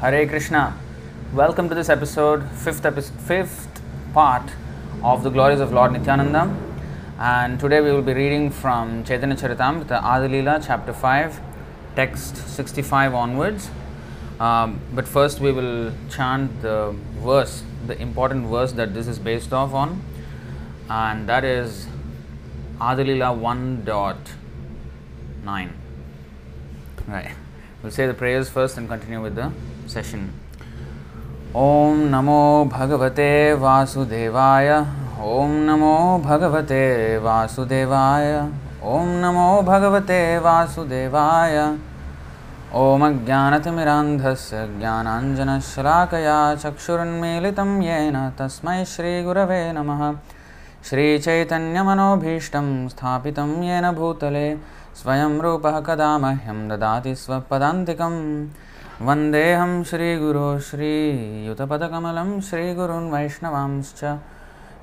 Hare Krishna. Welcome to this episode, fifth, epi- fifth part of the glories of Lord Nityananda. And today we will be reading from Chaitanya Charitamrita, Adilila, chapter 5, text 65 onwards. Um, but first we will chant the verse, the important verse that this is based off on, and that is Adilila 1.9. Right. We'll say the prayers first and continue with the session. Om Namo Bhagavate Vasudevaya. Om Namo Bhagavate Vasudevaya. Om Namo Bhagavate Vasudevaya. ॐ अज्ञानतिमिरान्धस्य ज्ञानाञ्जनश्लाकया चक्षुरुन्मीलितं येन तस्मै श्रीगुरवे नमः श्रीचैतन्यमनोभीष्टं स्थापितं येन भूतले, स्वयं रूपः कदा मह्यं ददाति स्वपदान्तिकम् वन्देऽहं श्रीगुरो श्रीयुतपदकमलं श्रीगुरून् वैष्णवांश्च।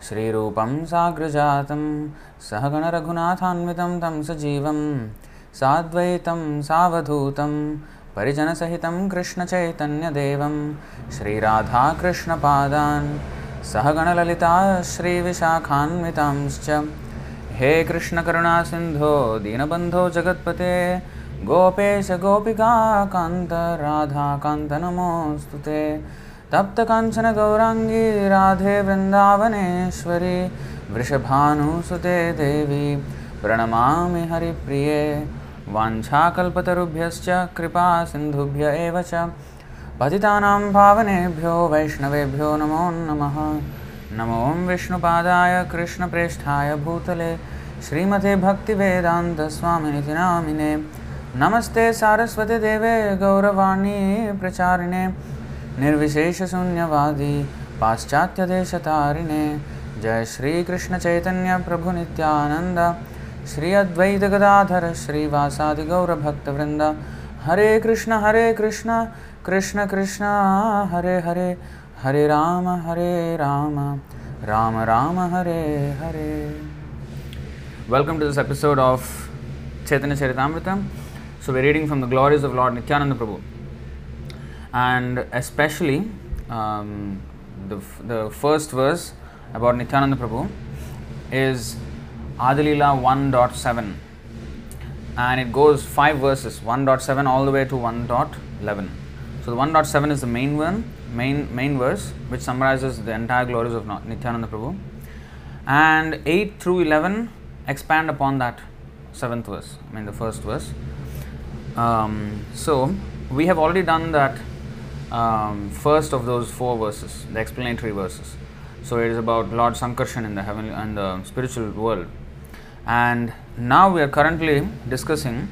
श्रीरूपं साग्रजातं, सहगणरघुनाथान्वितं तं सजीवं, साद्वैतं सावधूतं, परिजनसहितं कृष्णचैतन्यदेवं, श्रीराधाकृष्णपादान्, सहगणललिता श्रीविशाखान्वितांश्च। हे कृष्णकरुणासिन्धो, दीनबन्धो जगत्पते गोपेश गोपिकान्त राधाकान्त नमोऽस्तु ते। तप्तकाञ्चन गौराङ्गी राधे वृन्दावनेश्वरी वृषभानुसुते देवी, प्रणमामि हरिप्रिये। वाञ्छाकल्पतरुभ्यश्च कृपा च। पतितानां पावनेभ्यो वैष्णवेभ्यो नमो नमः। नमो विष्णुपादाय, कृष्णप्रेष्ठाय भूतले। श्रीमते भक्तिवेदान्तस्वामिनिति नामिने। नमस्ते सारस्वतीदेवे गौरवाणी प्रचारिणे निर्विशेषशून्यवादी पाश्चात्यदेशतारिणे जय श्रीकृष्णचैतन्यप्रभुनित्यानन्द श्री अद्वैतगदाधर श्रीवासादिगौरभक्तवृन्द हरे कृष्ण हरे कृष्ण कृष्ण कृष्ण, हरे हरे। हरे राम हरे राम। राम राम, हरे हरे। Welcome to this episode of Chaitanya Charitamrita. So we're reading from the glories of Lord Nityananda Prabhu. And especially um, the, the first verse about Nityananda Prabhu is Adilila 1.7 and it goes five verses 1.7 all the way to 1.11 so the 1.7 is the main one main main verse which summarizes the entire glories of nityananda prabhu. And 8 through 11 expand upon that seventh verse i mean the first verse um, so we have already done that um, first of those four verses the explanatory verses so it is about lord sankarshan in the heavenly and the spiritual world and now we are currently discussing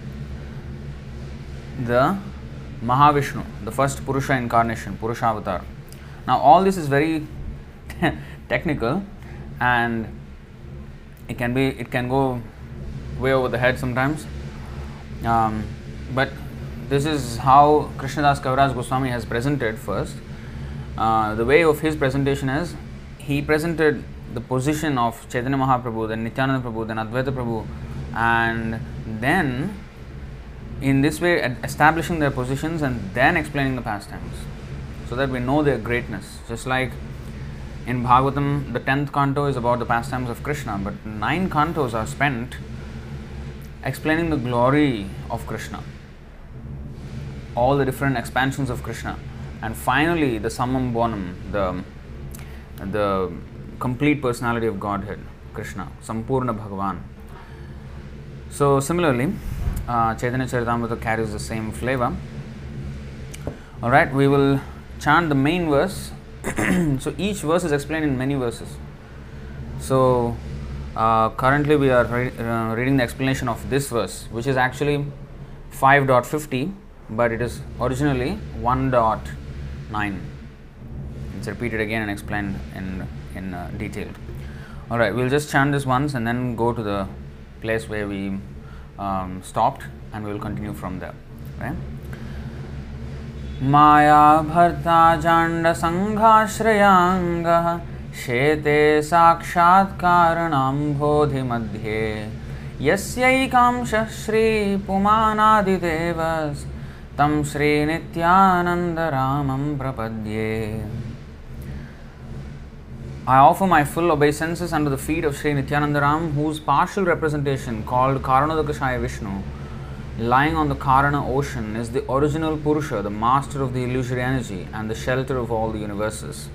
the Mahavishnu, the first Purusha incarnation, Purusha avatar. Now, all this is very technical and it can be it can go way over the head sometimes. Um, but this is how Krishnadas Kaviraj Goswami has presented first. Uh, the way of his presentation is he presented the position of Chaitanya Mahaprabhu, then Nityananda Prabhu, then Advaita Prabhu, and then in this way establishing their positions and then explaining the pastimes so that we know their greatness. Just like in Bhagavatam, the 10th canto is about the pastimes of Krishna, but nine cantos are spent explaining the glory of Krishna, all the different expansions of Krishna, and finally the Samam Bonam, the, the complete personality of Godhead, Krishna, Sampurna Bhagavan. So, similarly, uh, Chaitanya Charitamrita carries the same flavor. Alright, we will chant the main verse. so, each verse is explained in many verses. So, uh, currently we are re- uh, reading the explanation of this verse, which is actually 5.50, but it is originally 1.9. It's repeated again and explained in, in uh, detail. Alright, we'll just chant this once and then go to the place where we um, stopped and we will continue from there. Right? मायाभर्ता जाण्डसङ्घाश्रयाङ्गः शेते साक्षात्कारणम्भोधिमध्ये यस्यैकांशः श्रीपुमानादिदेवस् प्रपद्ये I offer my full obeisances under the feet of Sri Nityanandaram, whose partial representation, called Karanodakashaya Vishnu, lying on the Karana ocean, is the original Purusha, the master of the illusory energy and the shelter of all the universes.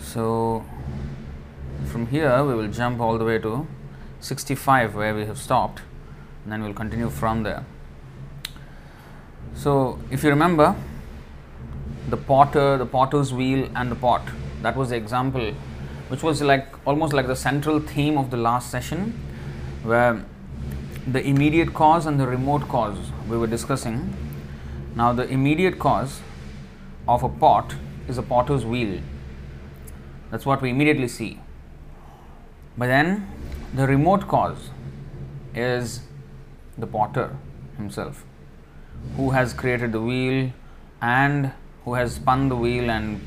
So, from here we will jump all the way to 65 where we have stopped, and then we'll continue from there. So, if you remember, the potter, the potter's wheel, and the pot, that was the example which was like almost like the central theme of the last session, where the immediate cause and the remote cause we were discussing. Now, the immediate cause of a pot is a potter's wheel. That's what we immediately see. But then, the remote cause is the potter himself, who has created the wheel and who has spun the wheel and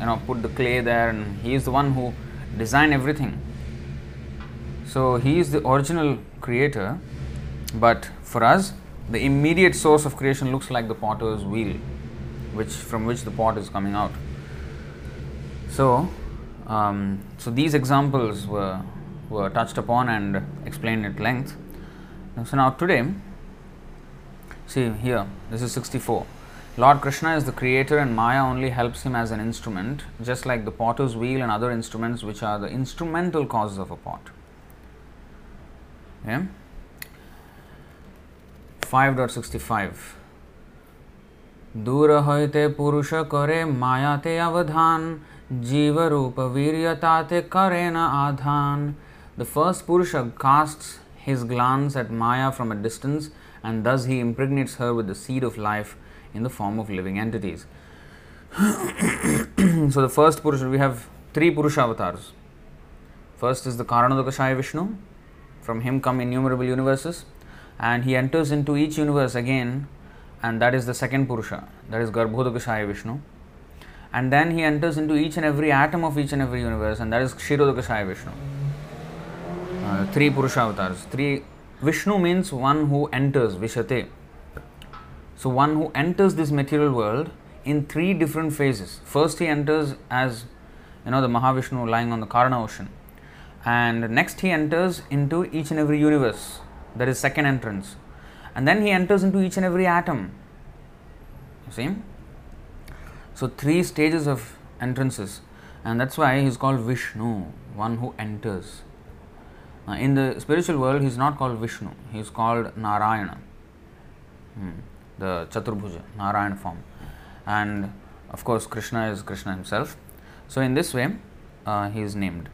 you know put the clay there and he is the one who designed everything. So he is the original creator but for us the immediate source of creation looks like the potter's wheel which from which the pot is coming out. So um, so these examples were, were touched upon and explained at length. So now today, see here, this is 64. Lord Krishna is the creator and Maya only helps him as an instrument, just like the potter's wheel and other instruments which are the instrumental causes of a pot. Yeah? 5.65 दूर purusha kare Maya te Avdhan Jivarupa Karena Adhan. The first Purusha casts his glance at Maya from a distance and thus he impregnates her with the seed of life in the form of living entities. so the first Purusha, we have three Purusha avatars. First is the Karanodakashaya Vishnu, from him come innumerable universes, and he enters into each universe again, and that is the second Purusha, that is Garbhodakashaya Vishnu. And then he enters into each and every atom of each and every universe, and that is Kshirodakashaya Vishnu. Uh, three Purusha avatars. Three Vishnu means one who enters, Vishate. So, one who enters this material world in three different phases. First, he enters as you know the Mahavishnu lying on the Karana ocean, and next he enters into each and every universe. That is second entrance, and then he enters into each and every atom. You see? So, three stages of entrances, and that's why he's called Vishnu, one who enters. Now, in the spiritual world, he's not called Vishnu, he's called Narayana. Hmm the Chaturbhuja, Narayana form. And of course, Krishna is Krishna himself. So, in this way, uh, he is named.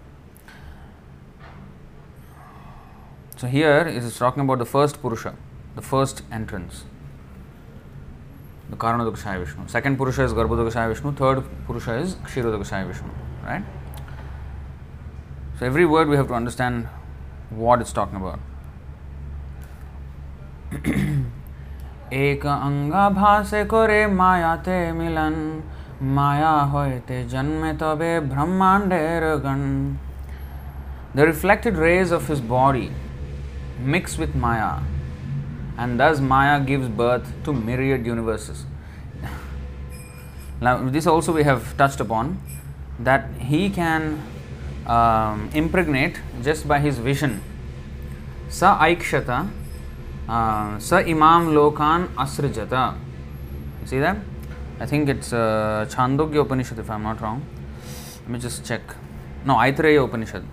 So, here it is talking about the first Purusha, the first entrance, the Karanodakashaya Vishnu. Second Purusha is Garbhodakashaya Vishnu. Third Purusha is Kshirodakashaya Vishnu. Right? So, every word we have to understand what it's talking about. एक अंगा भासे करे मायाते मिलन माया होते जन्मे तबे ब्रह्मांडेर गण The reflected rays of his body mix with Maya, and thus Maya gives birth to myriad universes. now, this also we have touched upon that he can um, impregnate just by his vision. Sa aikshata uh, sa imam lokan asrijata. See that? I think it's uh, Chandogya Upanishad if I'm not wrong. Let me just check. No, Aitareya Upanishad.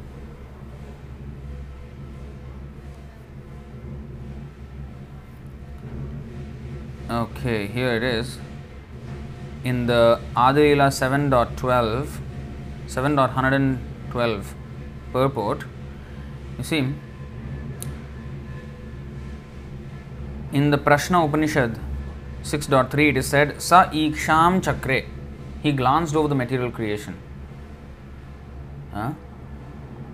Okay, here it is. In the Adilila 7.12, 7.112 purport, you see, in the Prashna Upanishad 6.3 it is said Sa Iksham Chakre. He glanced over the material creation. Huh?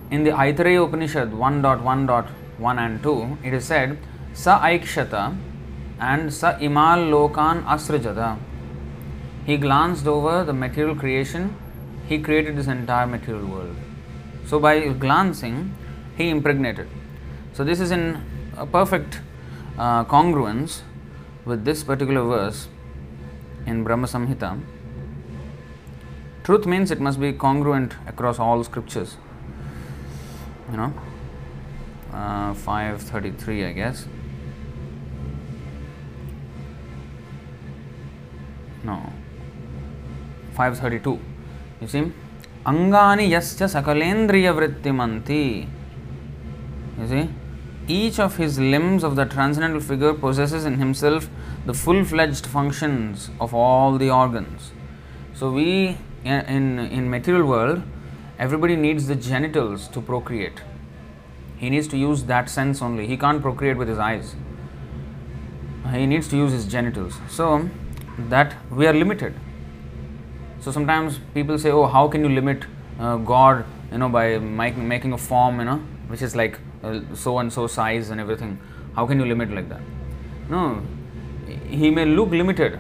In the Aitareya Upanishad 1.1.1 and 2 it is said Sa Aikshata and Sa Imal Lokan Asrajada. He glanced over the material creation, he created this entire material world. So by glancing, he impregnated. So, this is in a perfect uh, congruence with this particular verse in Brahma Samhita. Truth means it must be congruent across all scriptures. You know, uh, 533, I guess. No, 532. You see, Angani yascha sakalendriya vrittimanti. You see, each of his limbs of the transcendental figure possesses in himself the full fledged functions of all the organs. So, we in, in material world, everybody needs the genitals to procreate. He needs to use that sense only. He can't procreate with his eyes. He needs to use his genitals. So, that we are limited. So sometimes people say, "Oh, how can you limit uh, God? You know, by make, making a form, you know, which is like uh, so and so size and everything. How can you limit like that?" No, he may look limited.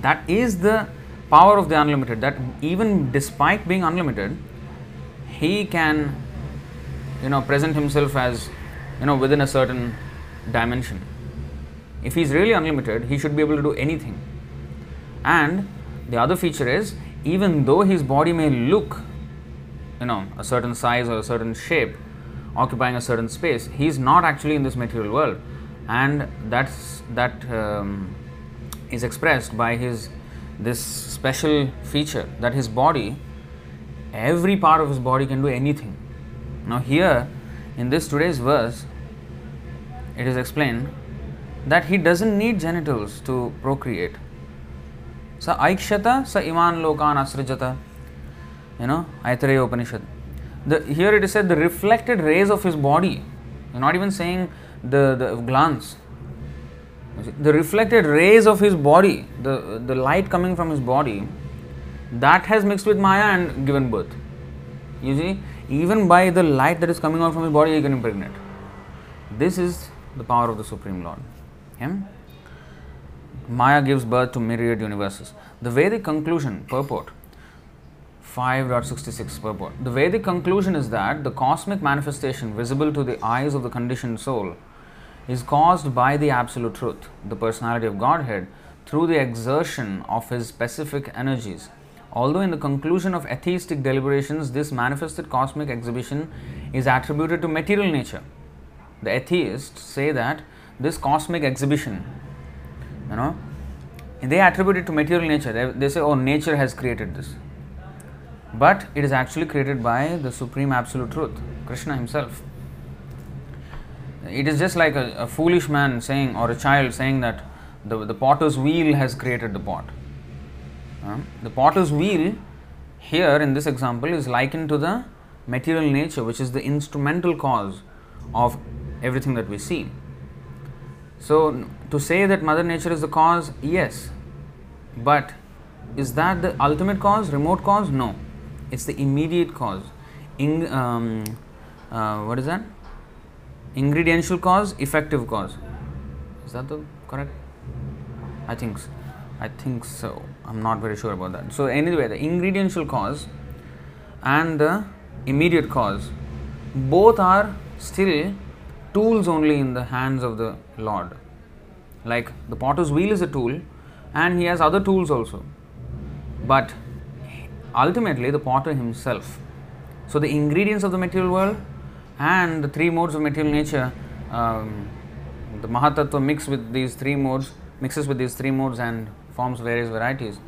That is the power of the unlimited. That even despite being unlimited, he can, you know, present himself as, you know, within a certain dimension. If he's really unlimited, he should be able to do anything. And the other feature is, even though his body may look, you know, a certain size or a certain shape, occupying a certain space, he's not actually in this material world, and that's that um, is expressed by his this special feature that his body, every part of his body can do anything. Now here, in this today's verse, it is explained that he doesn't need genitals to procreate. Sa aikshata sa iman lokan asrajata. You know, Aitareya Upanishad. The, here it is said the reflected rays of his body. You're not even saying the, the glance. The reflected rays of his body, the, the light coming from his body, that has mixed with Maya and given birth. You see, even by the light that is coming out from his body, he can impregnate. This is the power of the Supreme Lord. Okay? Maya gives birth to myriad universes. The Vedic conclusion, purport, 5.66 purport. The Vedic conclusion is that the cosmic manifestation visible to the eyes of the conditioned soul is caused by the Absolute Truth, the personality of Godhead, through the exertion of his specific energies. Although in the conclusion of atheistic deliberations, this manifested cosmic exhibition is attributed to material nature. The atheists say that this cosmic exhibition, you know, they attribute it to material nature. They, they say, oh, nature has created this. But it is actually created by the Supreme Absolute Truth, Krishna Himself. It is just like a, a foolish man saying, or a child saying that the, the potter's wheel has created the pot. Uh, the potter's wheel, here in this example, is likened to the material nature, which is the instrumental cause of everything that we see. So, to say that Mother Nature is the cause, yes, but is that the ultimate cause, remote cause? No, it's the immediate cause. In, um, uh, what is that? Ingrediential cause, effective cause. Is that the correct? I think so. I think so. I'm not very sure about that. So, anyway, the ingrediential cause and the immediate cause both are still tools only in the hands of the Lord. Like the potter's wheel is a tool, and he has other tools also. But ultimately, the potter himself. So, the ingredients of the material world and the three modes of material nature, um, the Mahatattva mix with these three modes, mixes with these three modes and forms various varieties.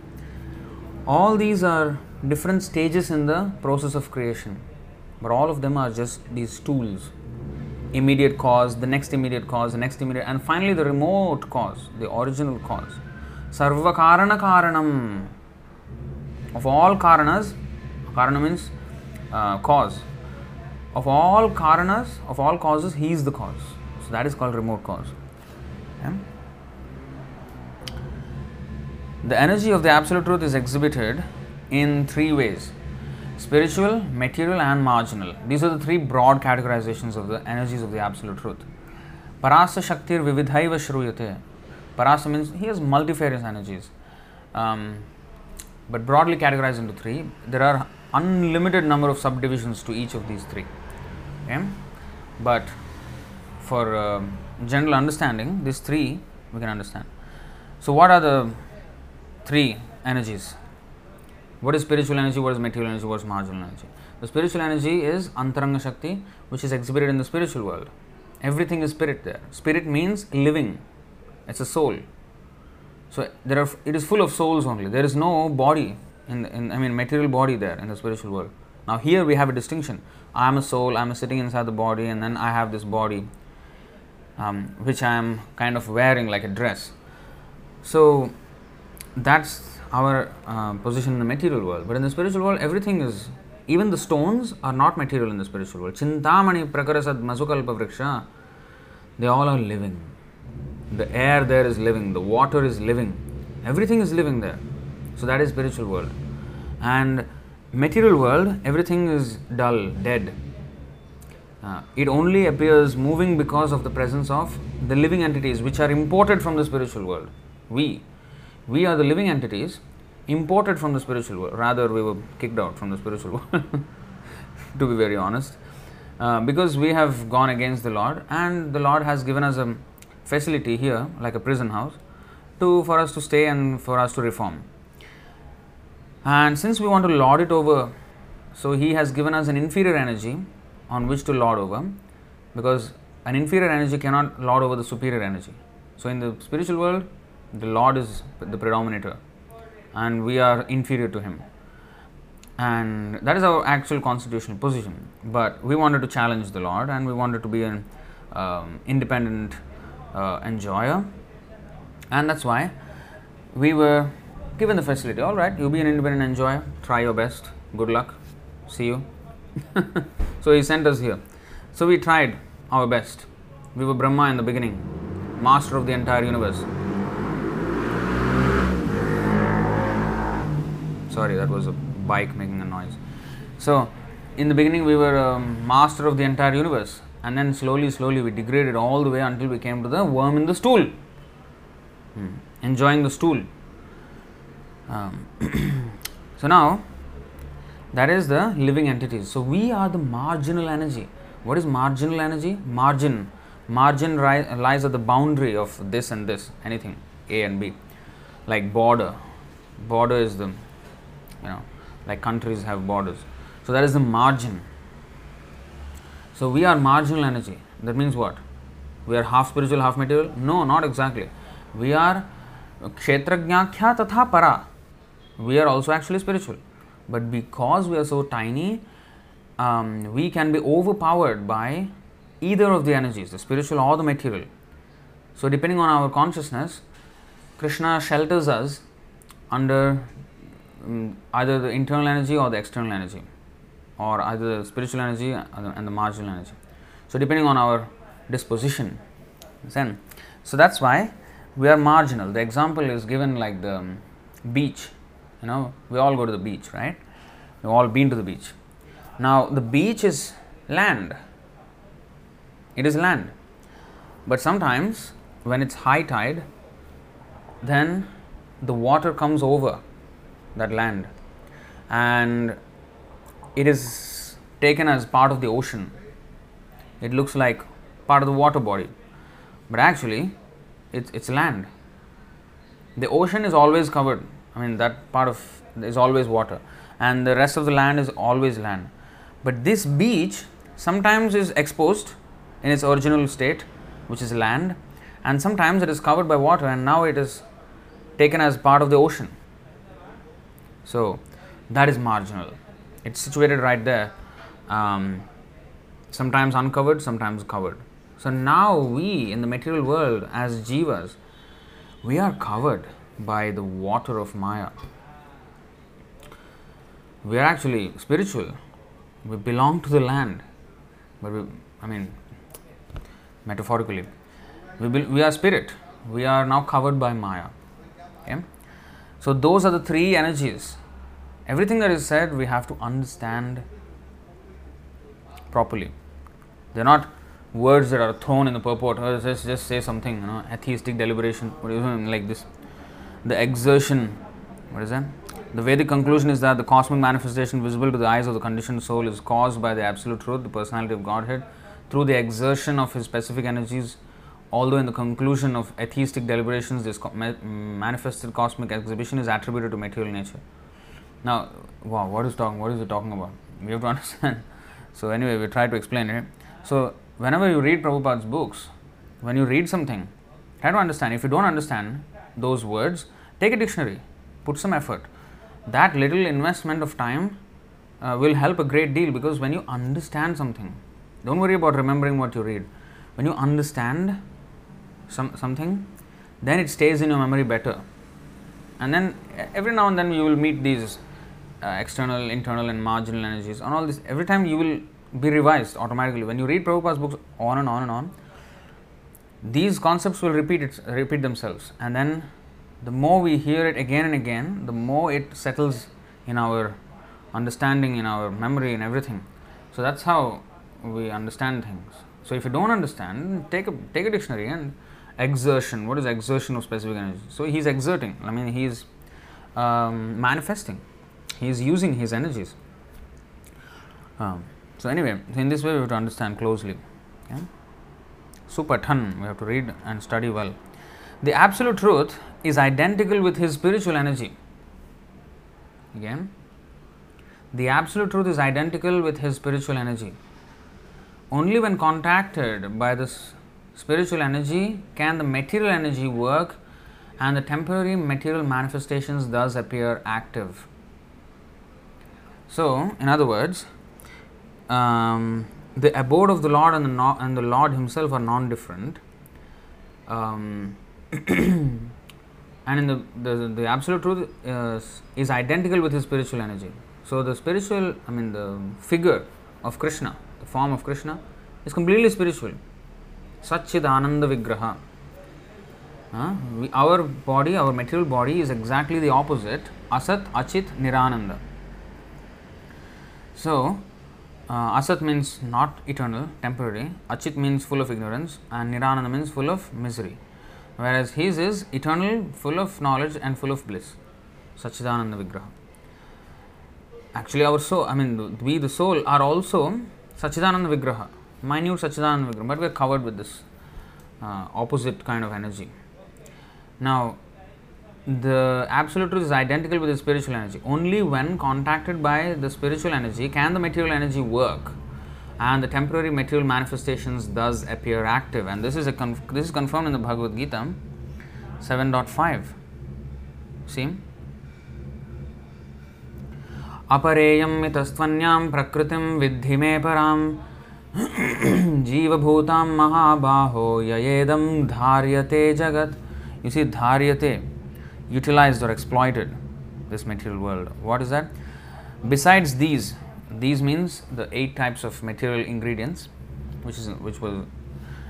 All these are different stages in the process of creation, but all of them are just these tools immediate cause, the next immediate cause, the next immediate, and finally the remote cause, the original cause. Sarva Karana Karanam. Of all Karanas, Karana means uh, cause. Of all Karanas, of all causes, he is the cause. So that is called remote cause. Yeah? The energy of the Absolute Truth is exhibited in three ways spiritual, material, and marginal. These are the three broad categorizations of the energies of the Absolute Truth. Parasya Shaktir Vividhaiva Shruyate. Parasya means he has multifarious energies, um, but broadly categorized into three. There are unlimited number of subdivisions to each of these three. Okay? But for uh, general understanding, these three we can understand. So, what are the three energies? What is spiritual energy? What is material energy? What is marginal energy? The spiritual energy is Antaranga Shakti, which is exhibited in the spiritual world. Everything is spirit there. Spirit means living, it's a soul. So there are, it is full of souls only. There is no body in, in I mean material body there in the spiritual world. Now here we have a distinction. I am a soul. I am sitting inside the body, and then I have this body, um, which I am kind of wearing like a dress. So that's our uh, position in the material world. But in the spiritual world, everything is even the stones are not material in the spiritual world. Chintamani prakarasad masukalpa vriksha, they all are living. The air there is living, the water is living, everything is living there. So that is spiritual world. And material world, everything is dull, dead. Uh, it only appears moving because of the presence of the living entities which are imported from the spiritual world. We, we are the living entities imported from the spiritual world. Rather, we were kicked out from the spiritual world, to be very honest, uh, because we have gone against the Lord, and the Lord has given us a facility here, like a prison house, to for us to stay and for us to reform. And since we want to lord it over, so He has given us an inferior energy on which to lord over, because an inferior energy cannot lord over the superior energy. So, in the spiritual world, the Lord is the predominator and we are inferior to him. And that is our actual constitutional position. But we wanted to challenge the Lord and we wanted to be an um, independent uh, enjoyer. And that's why we were given the facility. All right, you be an independent enjoyer, try your best, good luck, see you. so he sent us here. So we tried our best. We were Brahma in the beginning, master of the entire universe. Sorry, that was a bike making a noise. So, in the beginning, we were um, master of the entire universe, and then slowly, slowly, we degraded all the way until we came to the worm in the stool, hmm. enjoying the stool. Um, so now, that is the living entities. So we are the marginal energy. What is marginal energy? Margin. Margin ri- lies at the boundary of this and this, anything, A and B. Like border. Border is the you know like countries have borders. So that is the margin. So we are marginal energy. That means what? We are half spiritual half material? No not exactly. We are kshetragnyakhya tatha para. We are also actually spiritual. But because we are so tiny um, we can be overpowered by either of the energies the spiritual or the material. So depending on our consciousness krishna shelters us under um, either the internal energy or the external energy, or either the spiritual energy and the marginal energy. So, depending on our disposition, then so that's why we are marginal. The example is given like the um, beach. You know, we all go to the beach, right? We've all been to the beach. Now, the beach is land. It is land. But sometimes when it's high tide, then the water comes over that land and it is taken as part of the ocean. It looks like part of the water body, but actually it's, it's land. The ocean is always covered. I mean that part of is always water, and the rest of the land is always land. But this beach sometimes is exposed in its original state, which is land, and sometimes it is covered by water, and now it is taken as part of the ocean. So that is marginal. It's situated right there, um, sometimes uncovered, sometimes covered. So now we in the material world as jivas, we are covered by the water of Maya. We are actually spiritual. We belong to the land, but we, I mean, metaphorically, we, be, we are spirit. We are now covered by Maya. So, those are the three energies. Everything that is said, we have to understand properly. They're not words that are thrown in the purport. Oh, just, just say something, you know, atheistic deliberation, is it, like this. The exertion, what is that? The Vedic conclusion is that the cosmic manifestation visible to the eyes of the conditioned soul is caused by the Absolute Truth, the personality of Godhead, through the exertion of his specific energies. Although in the conclusion of atheistic deliberations, this manifested cosmic exhibition is attributed to material nature. Now, wow, what is talking? What is it talking about? We have to understand. So anyway, we try to explain it. So whenever you read Prabhupada's books, when you read something, try to understand. If you don't understand those words, take a dictionary, put some effort. That little investment of time uh, will help a great deal because when you understand something, don't worry about remembering what you read. When you understand some something, then it stays in your memory better. And then every now and then you will meet these uh, external, internal, and marginal energies. And all this, every time you will be revised automatically. When you read Prabhupada's books on and on and on, these concepts will repeat it, repeat themselves, and then the more we hear it again and again, the more it settles in our understanding, in our memory, and everything. So that's how we understand things. So if you don't understand, take a take a dictionary and exertion. What is exertion of specific energy? So he's exerting. I mean, he's um, manifesting. He is using his energies. Um, so anyway, in this way we have to understand closely. Yeah? Supathan, we have to read and study well. The absolute truth is identical with his spiritual energy. Again, the absolute truth is identical with his spiritual energy. Only when contacted by this spiritual energy can the material energy work and the temporary material manifestations thus appear active. So, in other words, um, the abode of the Lord and the, no- and the Lord Himself are non different. Um, and in the, the, the absolute truth uh, is identical with his spiritual energy. So, the spiritual, I mean, the figure of Krishna, the form of Krishna, is completely spiritual. Satchid Vigraha. Uh, we, our body, our material body, is exactly the opposite Asat, Achit, Nirananda. So, uh, Asat means not eternal, temporary. Achit means full of ignorance, and Nirananda means full of misery. Whereas his is eternal, full of knowledge, and full of bliss. Sachidananda Vigraha. Actually, our soul, I mean, we, the soul, are also Sachidananda Vigraha, minute Sachidanand Vigraha, but we are covered with this uh, opposite kind of energy. Now, the absolute truth is identical with the spiritual energy. Only when contacted by the spiritual energy can the material energy work and the temporary material manifestations does appear active and this is a conf- this is confirmed in the Bhagavad Gita 7.5 see अपरेयम् इतस्त्वन्यां प्रकृतिं विद्धि मे पराम् जीवभूतां महाबाहो ययेदं धार्यते जगत् You see, धार्यते utilized or exploited this material world. What is that? Besides these, these means the eight types of material ingredients, which is which was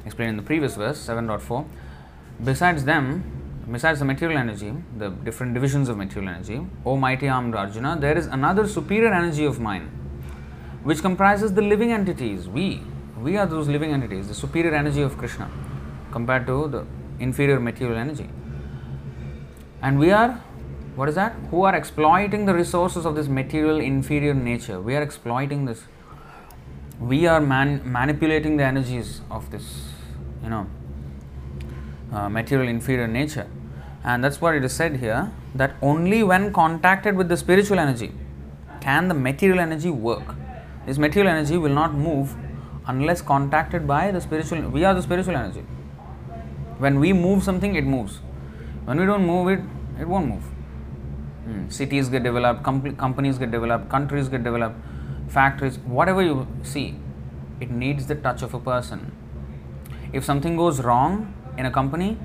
explained in the previous verse 7.4. Besides them, besides the material energy, the different divisions of material energy, O mighty armed Arjuna, there is another superior energy of mine, which comprises the living entities. We, we are those living entities, the superior energy of Krishna, compared to the inferior material energy. And we are, what is that? Who are exploiting the resources of this material inferior nature. We are exploiting this. We are man- manipulating the energies of this, you know, uh, material inferior nature. And that's what it is said here that only when contacted with the spiritual energy can the material energy work. This material energy will not move unless contacted by the spiritual. We are the spiritual energy. When we move something, it moves. When we don't move it, it won't move. Hmm. Cities get developed, com- companies get developed, countries get developed, factories, whatever you see, it needs the touch of a person. If something goes wrong in a company,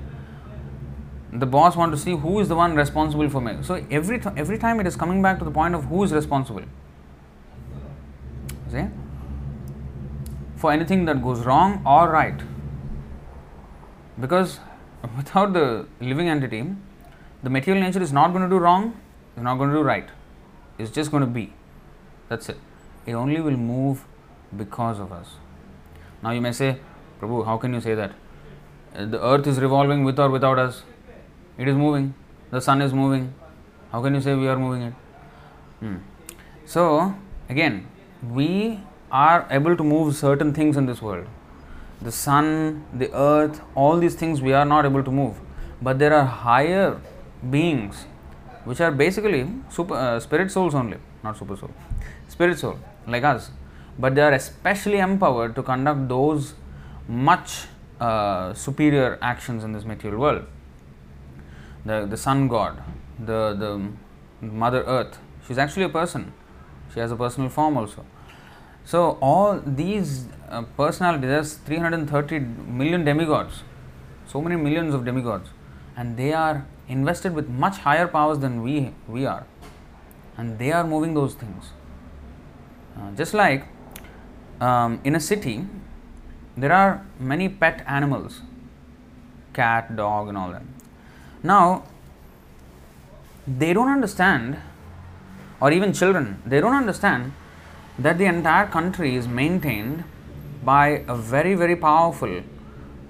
the boss want to see who is the one responsible for me. So every th- every time it is coming back to the point of who is responsible. See? For anything that goes wrong or right. Because without the living entity, the material nature is not going to do wrong, it's not going to do right. It's just going to be. That's it. It only will move because of us. Now you may say, Prabhu, how can you say that? Uh, The earth is revolving with or without us. It is moving. The sun is moving. How can you say we are moving it? Hmm. So, again, we are able to move certain things in this world. The sun, the earth, all these things we are not able to move. But there are higher beings which are basically super, uh, spirit souls only, not super soul, spirit soul like us. But they are especially empowered to conduct those much uh, superior actions in this material world. The, the sun god, the, the mother earth, she's actually a person. She has a personal form also. So, all these uh, personalities, there's 330 million demigods, so many millions of demigods, and they are invested with much higher powers than we, we are, and they are moving those things. Uh, just like um, in a city, there are many pet animals cat, dog, and all that. Now, they don't understand, or even children, they don't understand that the entire country is maintained by a very, very powerful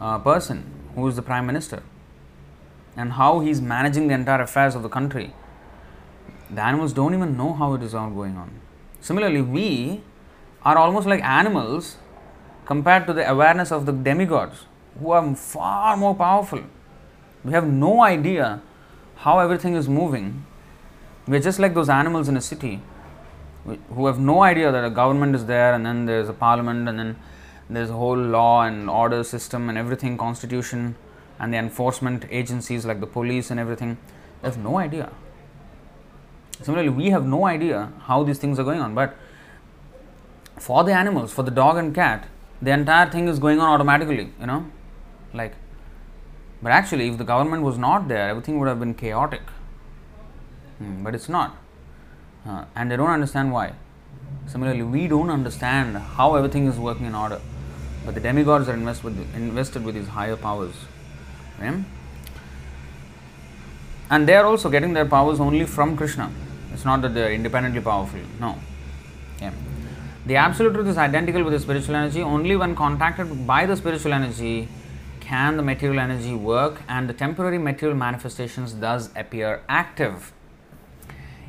uh, person who is the Prime Minister and how he is managing the entire affairs of the country. The animals don't even know how it is all going on. Similarly, we are almost like animals compared to the awareness of the demigods who are far more powerful. We have no idea how everything is moving. We are just like those animals in a city who have no idea that a government is there and then there's a parliament and then there's a whole law and order system and everything, constitution and the enforcement agencies like the police and everything. They have no idea. Similarly, we have no idea how these things are going on, but for the animals, for the dog and cat, the entire thing is going on automatically, you know, like. But actually, if the government was not there, everything would have been chaotic. Hmm, but it's not uh, and they don't understand why. Similarly, we don't understand how everything is working in order, but the demigods are invest with, invested with these higher powers. Okay? And they are also getting their powers only from Krishna. It's not that they are independently powerful. No. Okay. The absolute truth is identical with the spiritual energy. Only when contacted by the spiritual energy can the material energy work, and the temporary material manifestations thus appear active.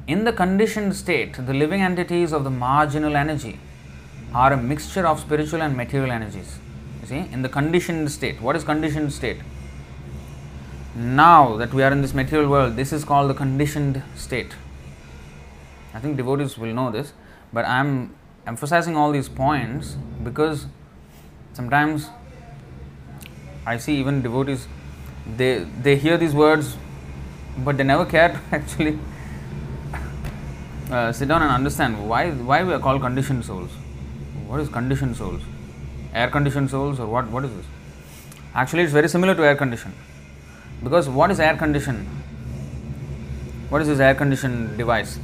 In the conditioned state, the living entities of the marginal energy are a mixture of spiritual and material energies. You see, in the conditioned state, what is conditioned state? Now that we are in this material world, this is called the conditioned state. I think devotees will know this, but I am emphasizing all these points because sometimes I see even devotees they they hear these words, but they never care to actually uh, sit down and understand why why we are called conditioned souls. What is conditioned souls? Air conditioned souls or what? What is this? Actually, it's very similar to air conditioned. Because what is air conditioned? What is this air conditioned device?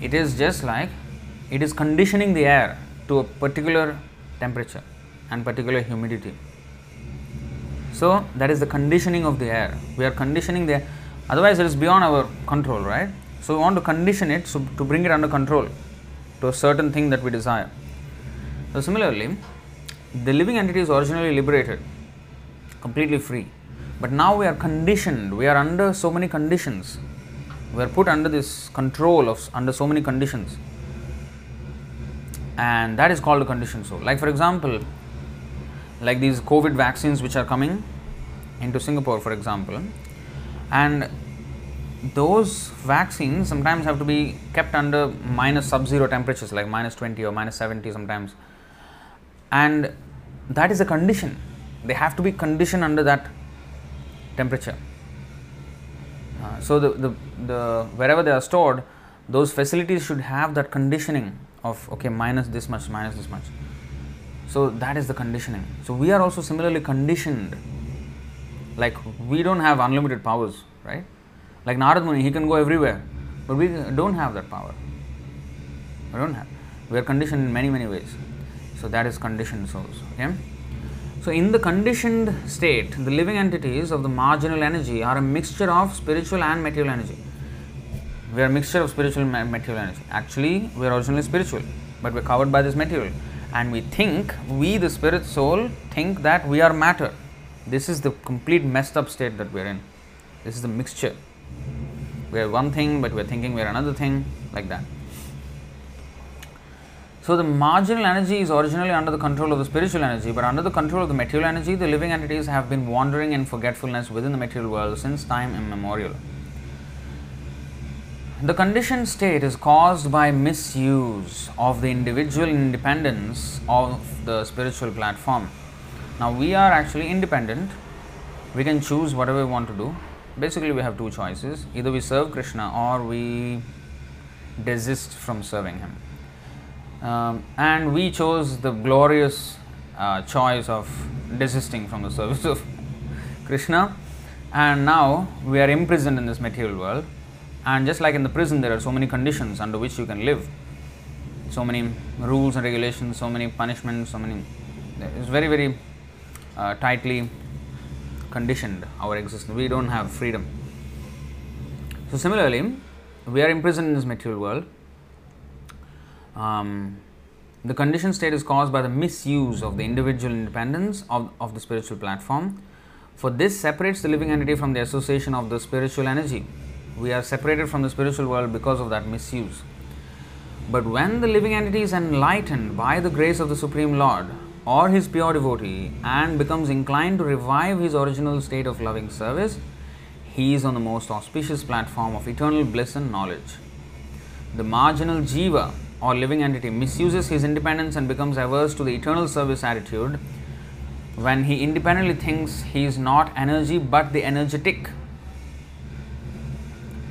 It is just like it is conditioning the air to a particular temperature and particular humidity. So that is the conditioning of the air. We are conditioning the air. otherwise it is beyond our control, right? So we want to condition it so to bring it under control to a certain thing that we desire. So similarly, the living entity is originally liberated, completely free. But now we are conditioned, we are under so many conditions. We are put under this control of under so many conditions. And that is called a conditioned soul. Like for example, like these COVID vaccines which are coming into Singapore, for example, and those vaccines sometimes have to be kept under minus sub zero temperatures like minus 20 or minus 70 sometimes. And that is a condition. They have to be conditioned under that temperature. Uh, so the, the, the wherever they are stored those facilities should have that conditioning of okay minus this much minus this much. So that is the conditioning. So we are also similarly conditioned. Like we don't have unlimited powers right like Narad Muni, he can go everywhere, but we don't have that power. We don't have. We are conditioned in many, many ways. So that is conditioned souls. Okay. So in the conditioned state, the living entities of the marginal energy are a mixture of spiritual and material energy. We are a mixture of spiritual and material energy. Actually, we are originally spiritual, but we're covered by this material. And we think, we the spirit soul, think that we are matter. This is the complete messed up state that we are in. This is the mixture we are one thing, but we are thinking we are another thing. like that. So the marginal energy is originally under the control of the spiritual energy, but under the control of the material energy, the living entities have been wandering in forgetfulness within the material world since time immemorial. The conditioned state is caused by misuse of the individual independence of the spiritual platform. Now we are actually independent. We can choose whatever we want to do. Basically, we have two choices either we serve Krishna or we desist from serving Him. Um, and we chose the glorious uh, choice of desisting from the service of Krishna. And now we are imprisoned in this material world. And just like in the prison, there are so many conditions under which you can live, so many rules and regulations, so many punishments, so many. It's very, very uh, tightly conditioned our existence. We don't have freedom. So, similarly, we are imprisoned in this material world um, the conditioned state is caused by the misuse of the individual independence of, of the spiritual platform. For this separates the living entity from the association of the spiritual energy. We are separated from the spiritual world because of that misuse. But when the living entity is enlightened by the grace of the Supreme Lord or his pure devotee and becomes inclined to revive his original state of loving service, he is on the most auspicious platform of eternal bliss and knowledge. The marginal jiva or living entity misuses his independence and becomes averse to the eternal service attitude when he independently thinks he is not energy but the energetic.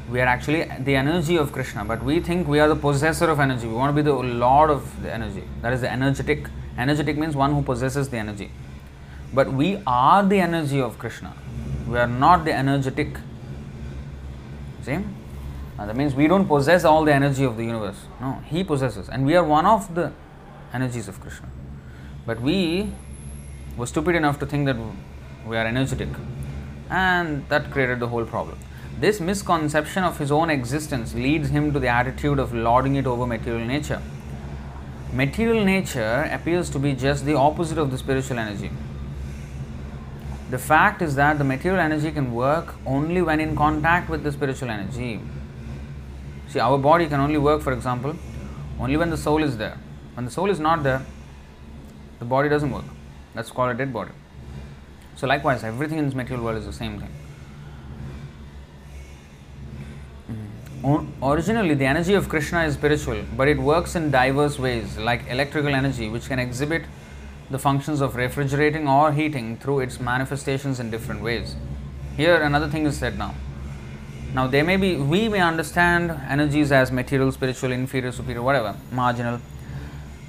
We are actually the energy of Krishna, but we think we are the possessor of energy. We want to be the lord of the energy. That is the energetic. Energetic means one who possesses the energy. But we are the energy of Krishna. We are not the energetic. See? Uh, that means we don't possess all the energy of the universe. No, He possesses, and we are one of the energies of Krishna. But we were stupid enough to think that we are energetic, and that created the whole problem. This misconception of his own existence leads him to the attitude of lording it over material nature. Material nature appears to be just the opposite of the spiritual energy. The fact is that the material energy can work only when in contact with the spiritual energy. See, our body can only work, for example, only when the soul is there. When the soul is not there, the body doesn't work. That's called a dead body. So, likewise, everything in this material world is the same thing. Originally, the energy of Krishna is spiritual, but it works in diverse ways, like electrical energy, which can exhibit the functions of refrigerating or heating through its manifestations in different ways. Here, another thing is said now. Now, they may be, we may understand energies as material, spiritual, inferior, superior, whatever, marginal.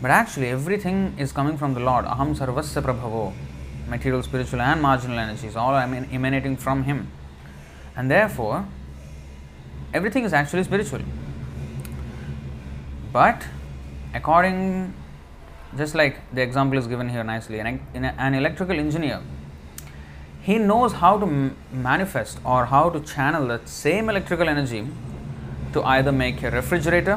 But actually, everything is coming from the Lord. Aham sarvasya prabhavo. Material, spiritual, and marginal energies, all emanating from Him. And therefore, everything is actually spiritual. But, according, just like the example is given here nicely, an, an electrical engineer he knows how to m- manifest or how to channel that same electrical energy to either make a refrigerator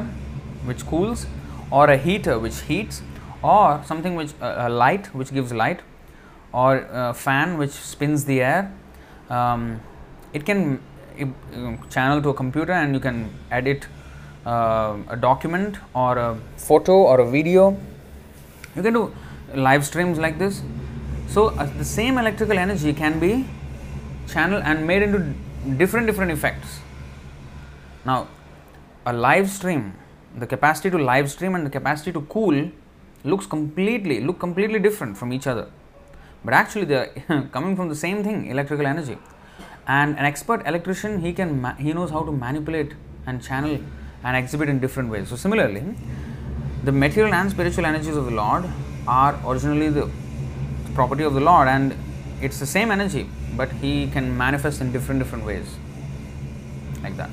which cools or a heater which heats or something which uh, a light which gives light or a fan which spins the air um, it can channel to a computer and you can edit uh, a document or a photo or a video you can do live streams like this so, uh, the same electrical energy can be channeled and made into different different effects. Now, a live stream, the capacity to live stream and the capacity to cool looks completely look completely different from each other. But actually, they are coming from the same thing, electrical energy. And an expert electrician, he can he knows how to manipulate and channel and exhibit in different ways. So similarly, the material and spiritual energies of the Lord are originally the property of the Lord and it's the same energy, but he can manifest in different different ways. Like that.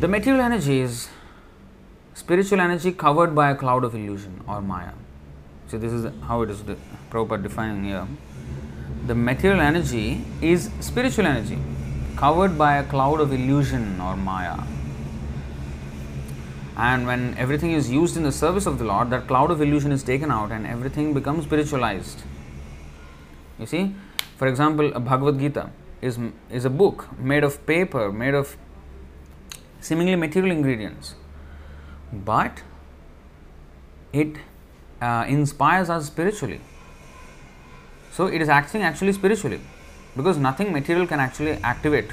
The material energy is spiritual energy covered by a cloud of illusion or Maya. So this is how it is de- Prabhupada defining here. The material energy is spiritual energy covered by a cloud of illusion or Maya. And when everything is used in the service of the Lord, that cloud of illusion is taken out and everything becomes spiritualized. You see, for example, a Bhagavad Gita is, is a book made of paper, made of seemingly material ingredients, but it uh, inspires us spiritually. So it is acting actually spiritually because nothing material can actually activate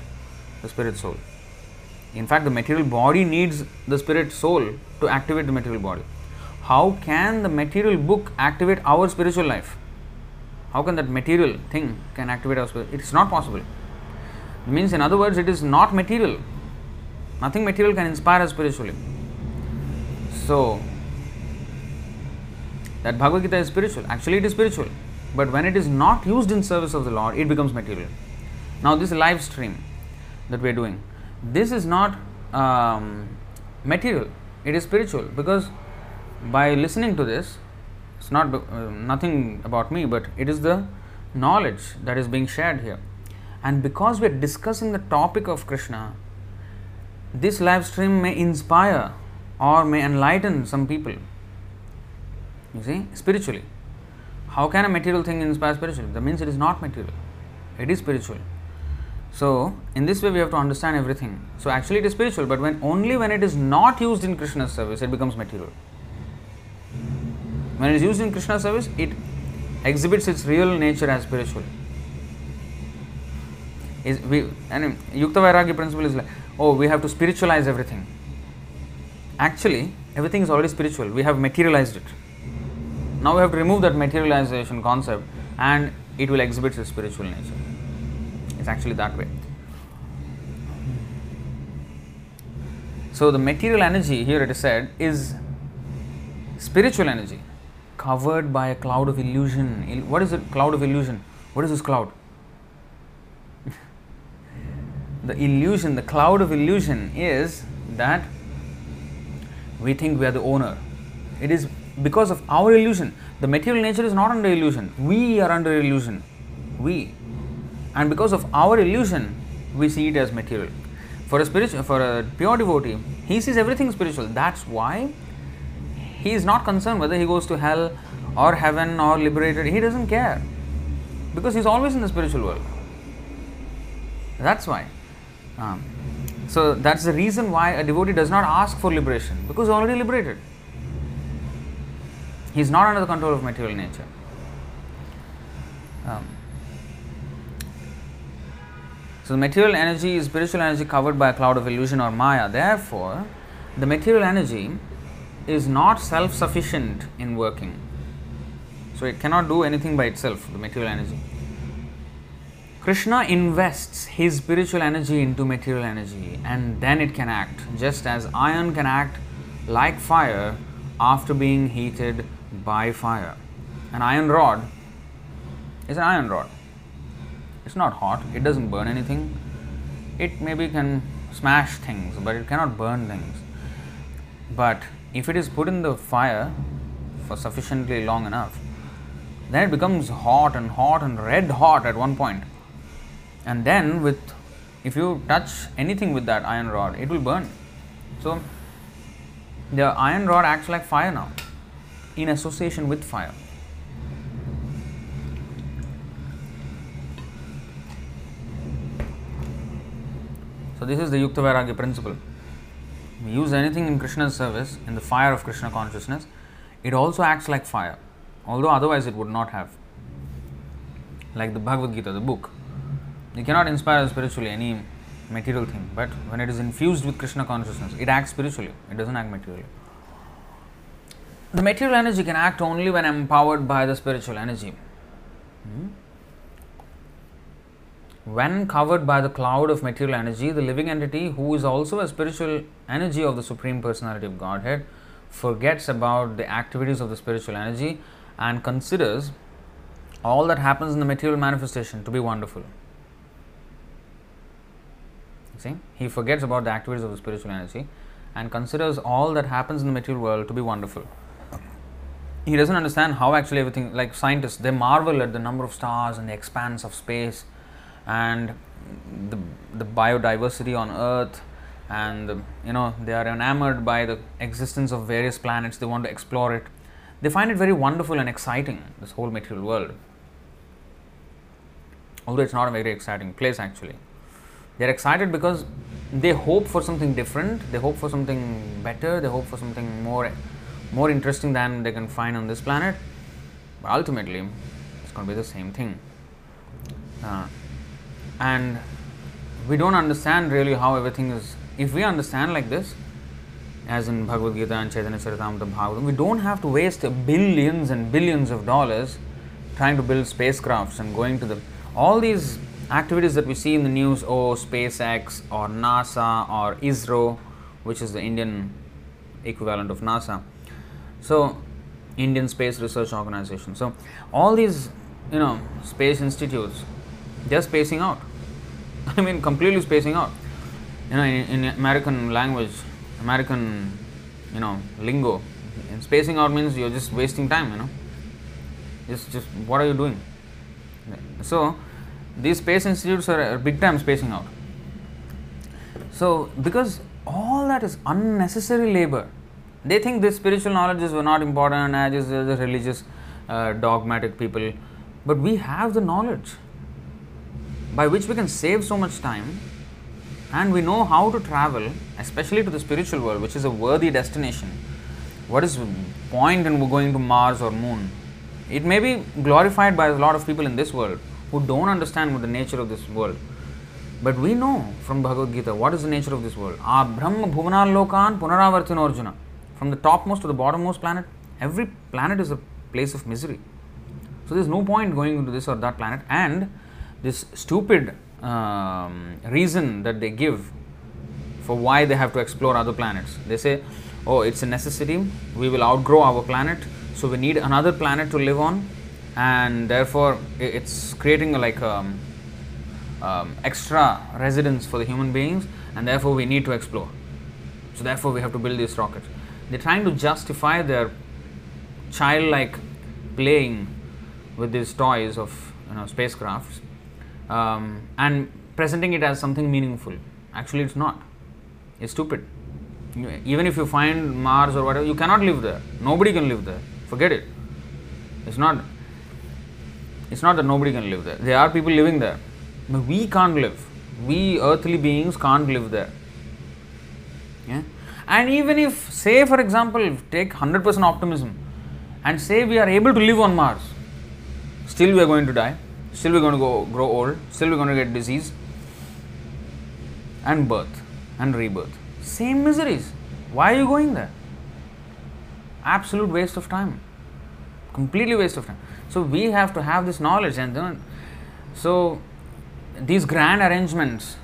the spirit soul. In fact, the material body needs the spirit soul to activate the material body. How can the material book activate our spiritual life? How can that material thing can activate our spirit? It is not possible. It means, in other words, it is not material. Nothing material can inspire us spiritually. So, that Bhagavad Gita is spiritual. Actually, it is spiritual. But when it is not used in service of the Lord, it becomes material. Now, this live stream that we are doing, this is not um, material, it is spiritual because by listening to this, it's not uh, nothing about me, but it is the knowledge that is being shared here. And because we are discussing the topic of Krishna, this live stream may inspire or may enlighten some people. You see, spiritually. How can a material thing inspire spiritual? That means it is not material, it is spiritual. So, in this way, we have to understand everything. So, actually, it is spiritual, but when only when it is not used in Krishna's service, it becomes material. When it is used in Krishna's service, it exhibits its real nature as spiritual. Is we and Yukta Vairagya principle is like, oh, we have to spiritualize everything. Actually, everything is already spiritual. We have materialized it. Now we have to remove that materialization concept and it will exhibit its spiritual nature. It's actually that way. So the material energy here it is said is spiritual energy covered by a cloud of illusion. What is a cloud of illusion? What is this cloud? the illusion, the cloud of illusion is that we think we are the owner. It is because of our illusion. The material nature is not under illusion. We are under illusion. We. And because of our illusion we see it as material. For a spiritual for a pure devotee he sees everything spiritual. That's why he is not concerned whether he goes to hell or heaven or liberated. He doesn't care. Because he's always in the spiritual world. That's why. Um, so that's the reason why a devotee does not ask for liberation because he's already liberated he's not under the control of material nature um, so, material energy is spiritual energy covered by a cloud of illusion or maya. Therefore, the material energy is not self sufficient in working. So, it cannot do anything by itself, the material energy. Krishna invests his spiritual energy into material energy and then it can act, just as iron can act like fire after being heated by fire. An iron rod is an iron rod it's not hot, it doesn't burn anything. It maybe can smash things, but it cannot burn things. But if it is put in the fire for sufficiently long enough, then it becomes hot and hot and red hot at one point. And then with if you touch anything with that iron rod, it will burn. So the iron rod acts like fire now in association with fire. So, this is the Yukta Vairagya principle. We use anything in Krishna's service, in the fire of Krishna consciousness, it also acts like fire, although otherwise it would not have. Like the Bhagavad Gita, the book. You cannot inspire spiritually any material thing, but when it is infused with Krishna consciousness, it acts spiritually, it doesn't act materially. The material energy can act only when empowered by the spiritual energy. Hmm? When covered by the cloud of material energy, the living entity, who is also a spiritual energy of the Supreme Personality of Godhead, forgets about the activities of the spiritual energy and considers all that happens in the material manifestation to be wonderful. See, he forgets about the activities of the spiritual energy and considers all that happens in the material world to be wonderful. He doesn't understand how actually everything, like scientists, they marvel at the number of stars and the expanse of space and the, the biodiversity on earth and you know they are enamored by the existence of various planets. They want to explore it. They find it very wonderful and exciting this whole material world. Although it's not a very exciting place actually. They're excited because they hope for something different, they hope for something better, they hope for something more more interesting than they can find on this planet. But ultimately, it's going to be the same thing. Uh, and we don't understand really how everything is. If we understand like this, as in Bhagavad Gita and Chaitanya Charitamrita Bhagavatam, we don't have to waste billions and billions of dollars trying to build spacecrafts and going to the all these activities that we see in the news, oh SpaceX or NASA or ISRO, which is the Indian equivalent of NASA. So Indian Space Research Organization. So all these you know space institutes, they're spacing out. I mean completely spacing out. You know in, in American language, American you know lingo, and spacing out means you're just wasting time. You know, just just what are you doing? So these space institutes are big time spacing out. So, because all that is unnecessary labor, they think this spiritual knowledge is not important and as the religious, uh, dogmatic people. But we have the knowledge by which we can save so much time and we know how to travel, especially to the spiritual world, which is a worthy destination. What is point in going to Mars or Moon? It may be glorified by a lot of people in this world, who don't understand the nature of this world. But we know from Bhagavad Gita what is the nature of this world. Ah, Brahma Bhuvanalokan Punaravartino Arjuna. From the topmost to the bottommost planet, every planet is a place of misery. So there's no point going into this or that planet. And this stupid um, reason that they give for why they have to explore other planets. They say, oh, it's a necessity, we will outgrow our planet, so we need another planet to live on and therefore it's creating like a um, um, extra residence for the human beings and therefore we need to explore so therefore we have to build these rockets they're trying to justify their childlike playing with these toys of you know spacecrafts um, and presenting it as something meaningful actually it's not it's stupid even if you find mars or whatever you cannot live there nobody can live there forget it it's not it's not that nobody can live there. There are people living there. But we can't live. We earthly beings can't live there. Yeah? And even if, say, for example, take 100% optimism and say we are able to live on Mars, still we are going to die, still we are going to go, grow old, still we are going to get disease and birth and rebirth. Same miseries. Why are you going there? Absolute waste of time. Completely waste of time. So we have to have this knowledge, and then, so these grand arrangements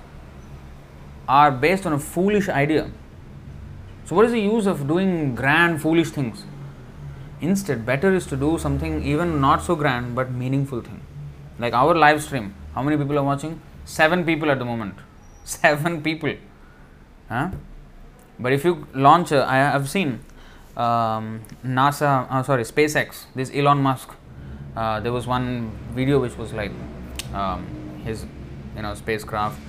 are based on a foolish idea. So, what is the use of doing grand, foolish things? Instead, better is to do something even not so grand but meaningful thing. Like our live stream, how many people are watching? Seven people at the moment. Seven people. Huh? But if you launch, a, I have seen um, NASA, uh, sorry, SpaceX, this Elon Musk, uh, there was one video which was like um, his you know spacecraft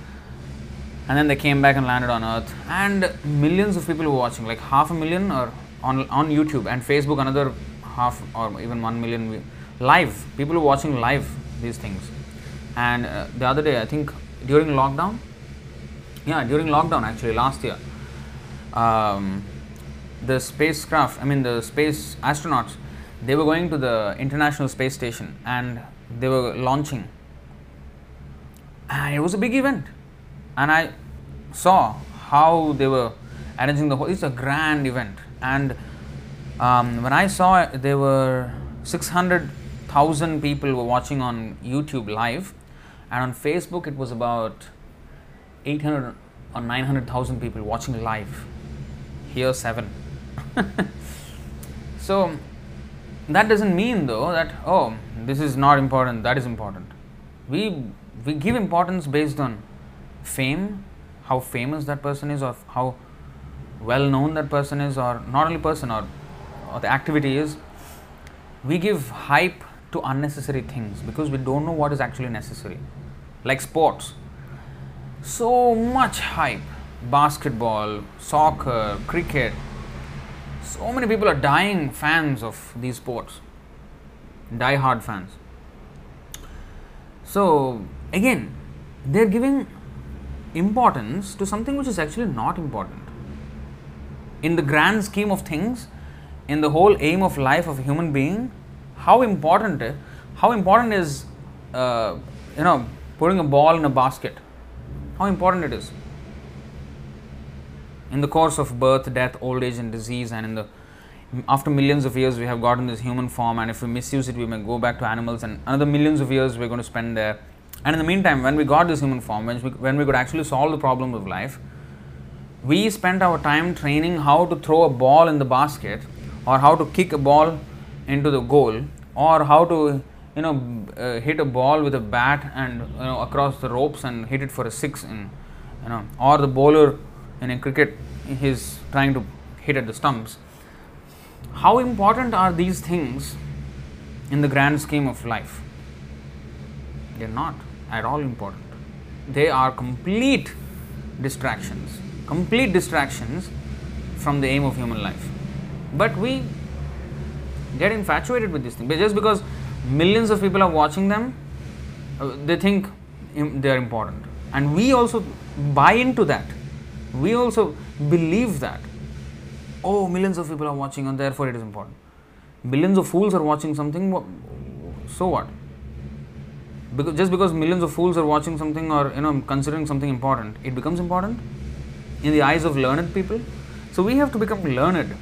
and then they came back and landed on earth and millions of people were watching like half a million or on on youtube and facebook another half or even 1 million live people were watching live these things and uh, the other day i think during lockdown yeah during lockdown actually last year um, the spacecraft i mean the space astronauts they were going to the International Space Station and they were launching. And it was a big event. And I saw how they were arranging the whole, it's a grand event. And um, when I saw it, there were 600,000 people were watching on YouTube live. And on Facebook, it was about 800 or 900,000 people watching live. Here, seven. so, that doesn't mean though that oh this is not important that is important we we give importance based on fame how famous that person is or how well known that person is or not only person or, or the activity is we give hype to unnecessary things because we don't know what is actually necessary. Like sports. So much hype. Basketball soccer cricket. So many people are dying fans of these sports, die hard fans. So, again, they're giving importance to something which is actually not important. In the grand scheme of things, in the whole aim of life of a human being, how important how important is uh, you know putting a ball in a basket? How important it is in the course of birth, death, old age, and disease, and in the after millions of years we have gotten this human form, and if we misuse it, we may go back to animals, and another millions of years we're going to spend there. And in the meantime, when we got this human form, when we, when we could actually solve the problem of life, we spent our time training how to throw a ball in the basket, or how to kick a ball into the goal, or how to you know uh, hit a ball with a bat and you know across the ropes and hit it for a six in you know or the bowler in a cricket he's trying to hit at the stumps. How important are these things in the grand scheme of life? They're not at all important. They are complete distractions complete distractions from the aim of human life. But we get infatuated with this thing. Just because millions of people are watching them uh, they think they are important. And we also buy into that. We also believe that. Oh millions of people are watching and therefore it is important. Billions of fools are watching something so what because just because millions of fools are watching something or you know considering something important it becomes important in the eyes of learned people. So we have to become learned.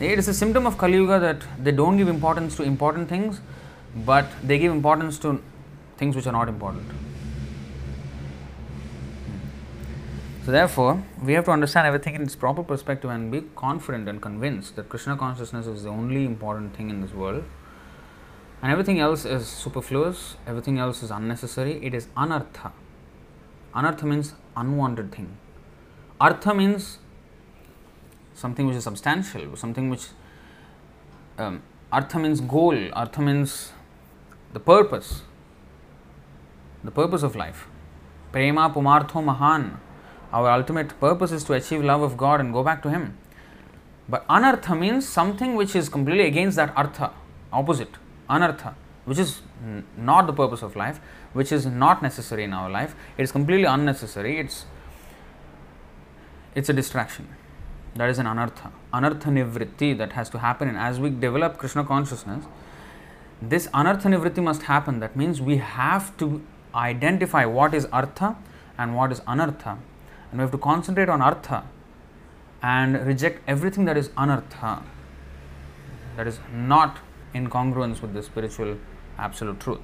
It is a symptom of Kali Yuga that they don't give importance to important things, but they give importance to things which are not important. Hmm. So, therefore, we have to understand everything in its proper perspective and be confident and convinced that Krishna consciousness is the only important thing in this world, and everything else is superfluous, everything else is unnecessary, it is anartha. Anartha means unwanted thing. Artha means something which is substantial, something which um, artha means goal, artha means the purpose, the purpose of life. Prema pumartho mahan. Our ultimate purpose is to achieve love of God and go back to Him. But anartha means something which is completely against that artha, opposite, anartha, which is not the purpose of life, which is not necessary in our life. It is completely unnecessary. It's it's a distraction. That is an anartha, anartha nivritti that has to happen. And as we develop Krishna consciousness, this anartha nivritti must happen. That means we have to identify what is artha and what is anartha. And we have to concentrate on artha and reject everything that is anartha, that is not in congruence with the spiritual absolute truth.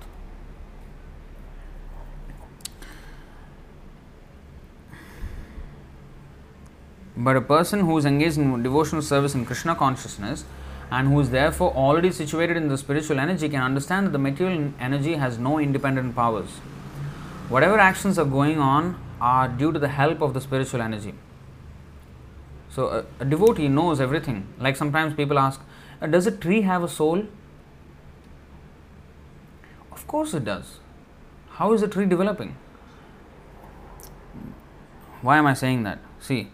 But a person who is engaged in devotional service in Krishna consciousness and who is therefore already situated in the spiritual energy can understand that the material energy has no independent powers. Whatever actions are going on are due to the help of the spiritual energy. So, a, a devotee knows everything. Like sometimes people ask, uh, Does a tree have a soul? Of course it does. How is a tree developing? Why am I saying that? See,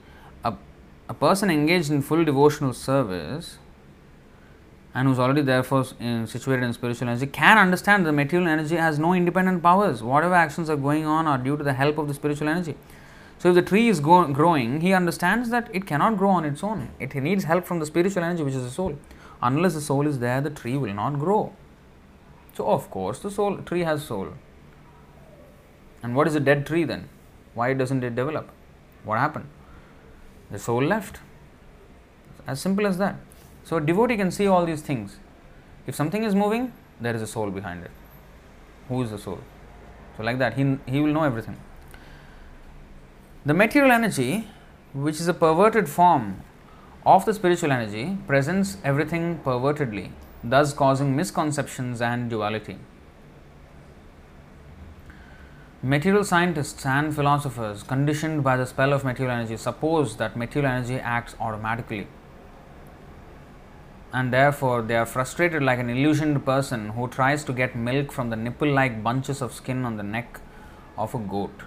a person engaged in full devotional service and who's already therefore in, situated in spiritual energy can understand the material energy has no independent powers. Whatever actions are going on are due to the help of the spiritual energy. So, if the tree is go- growing, he understands that it cannot grow on its own. It needs help from the spiritual energy, which is the soul. Unless the soul is there, the tree will not grow. So, of course, the soul tree has soul. And what is a dead tree then? Why doesn't it develop? What happened? the soul left. As simple as that. So, a devotee can see all these things. If something is moving, there is a soul behind it. Who is the soul? So, like that, he, he will know everything. The material energy, which is a perverted form of the spiritual energy, presents everything pervertedly, thus causing misconceptions and duality. Material scientists and philosophers, conditioned by the spell of material energy, suppose that material energy acts automatically. And therefore, they are frustrated like an illusioned person who tries to get milk from the nipple like bunches of skin on the neck of a goat.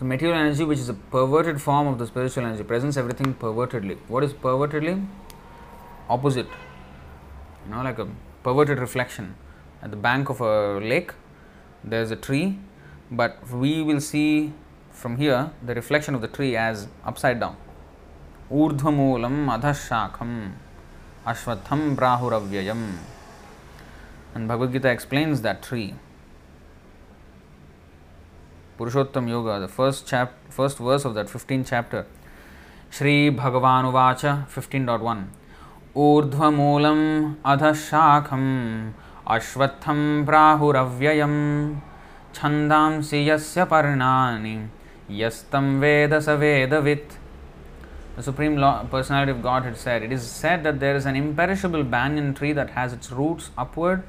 So, material energy, which is a perverted form of the spiritual energy, presents everything pervertedly. What is pervertedly? opposite you know, like a perverted reflection. At the bank of a lake, there's a tree, but we will see from here the reflection of the tree as upside down. Urdhvamulam adhashakham ashwatham brahuravyayam. And Bhagavad Gita explains that tree. Purushottam Yoga, the first chap, first verse of that 15th chapter. Shri Bhagavan 15.1 Urdhvamulam adhashakham ashwatham brahuravyayam छंदांसि यस्य पर्णानि यस्तं वेद स वेदवित् The Supreme Law, Personality of God had said, It is said that there is an imperishable banyan tree that has its roots upward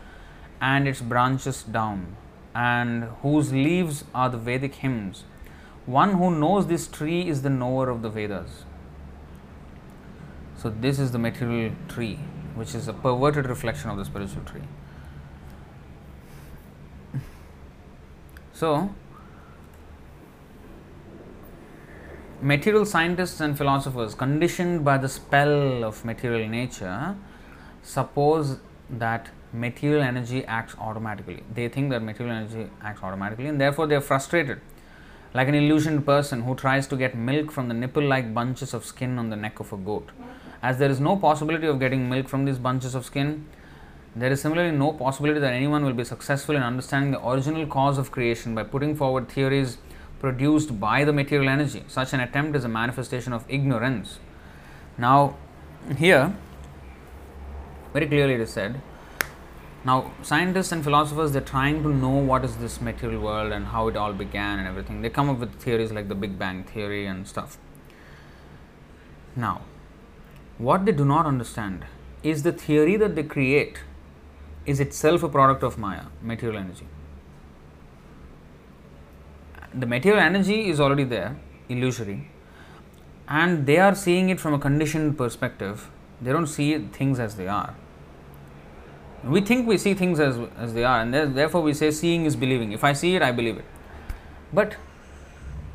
and its branches down, and whose leaves are the Vedic hymns. One who knows this tree is the knower of the Vedas. So, this is the material tree, which is a perverted reflection of the spiritual tree. So, material scientists and philosophers, conditioned by the spell of material nature, suppose that material energy acts automatically. They think that material energy acts automatically, and therefore they are frustrated. Like an illusioned person who tries to get milk from the nipple like bunches of skin on the neck of a goat. As there is no possibility of getting milk from these bunches of skin, there is similarly no possibility that anyone will be successful in understanding the original cause of creation by putting forward theories produced by the material energy. Such an attempt is a manifestation of ignorance. Now, here, very clearly it is said now, scientists and philosophers they're trying to know what is this material world and how it all began and everything. They come up with theories like the Big Bang theory and stuff. Now, what they do not understand is the theory that they create is itself a product of Maya, material energy. The material energy is already there, illusory, and they are seeing it from a conditioned perspective. They don't see things as they are. We think we see things as, as they are, and therefore we say seeing is believing. If I see it, I believe it. But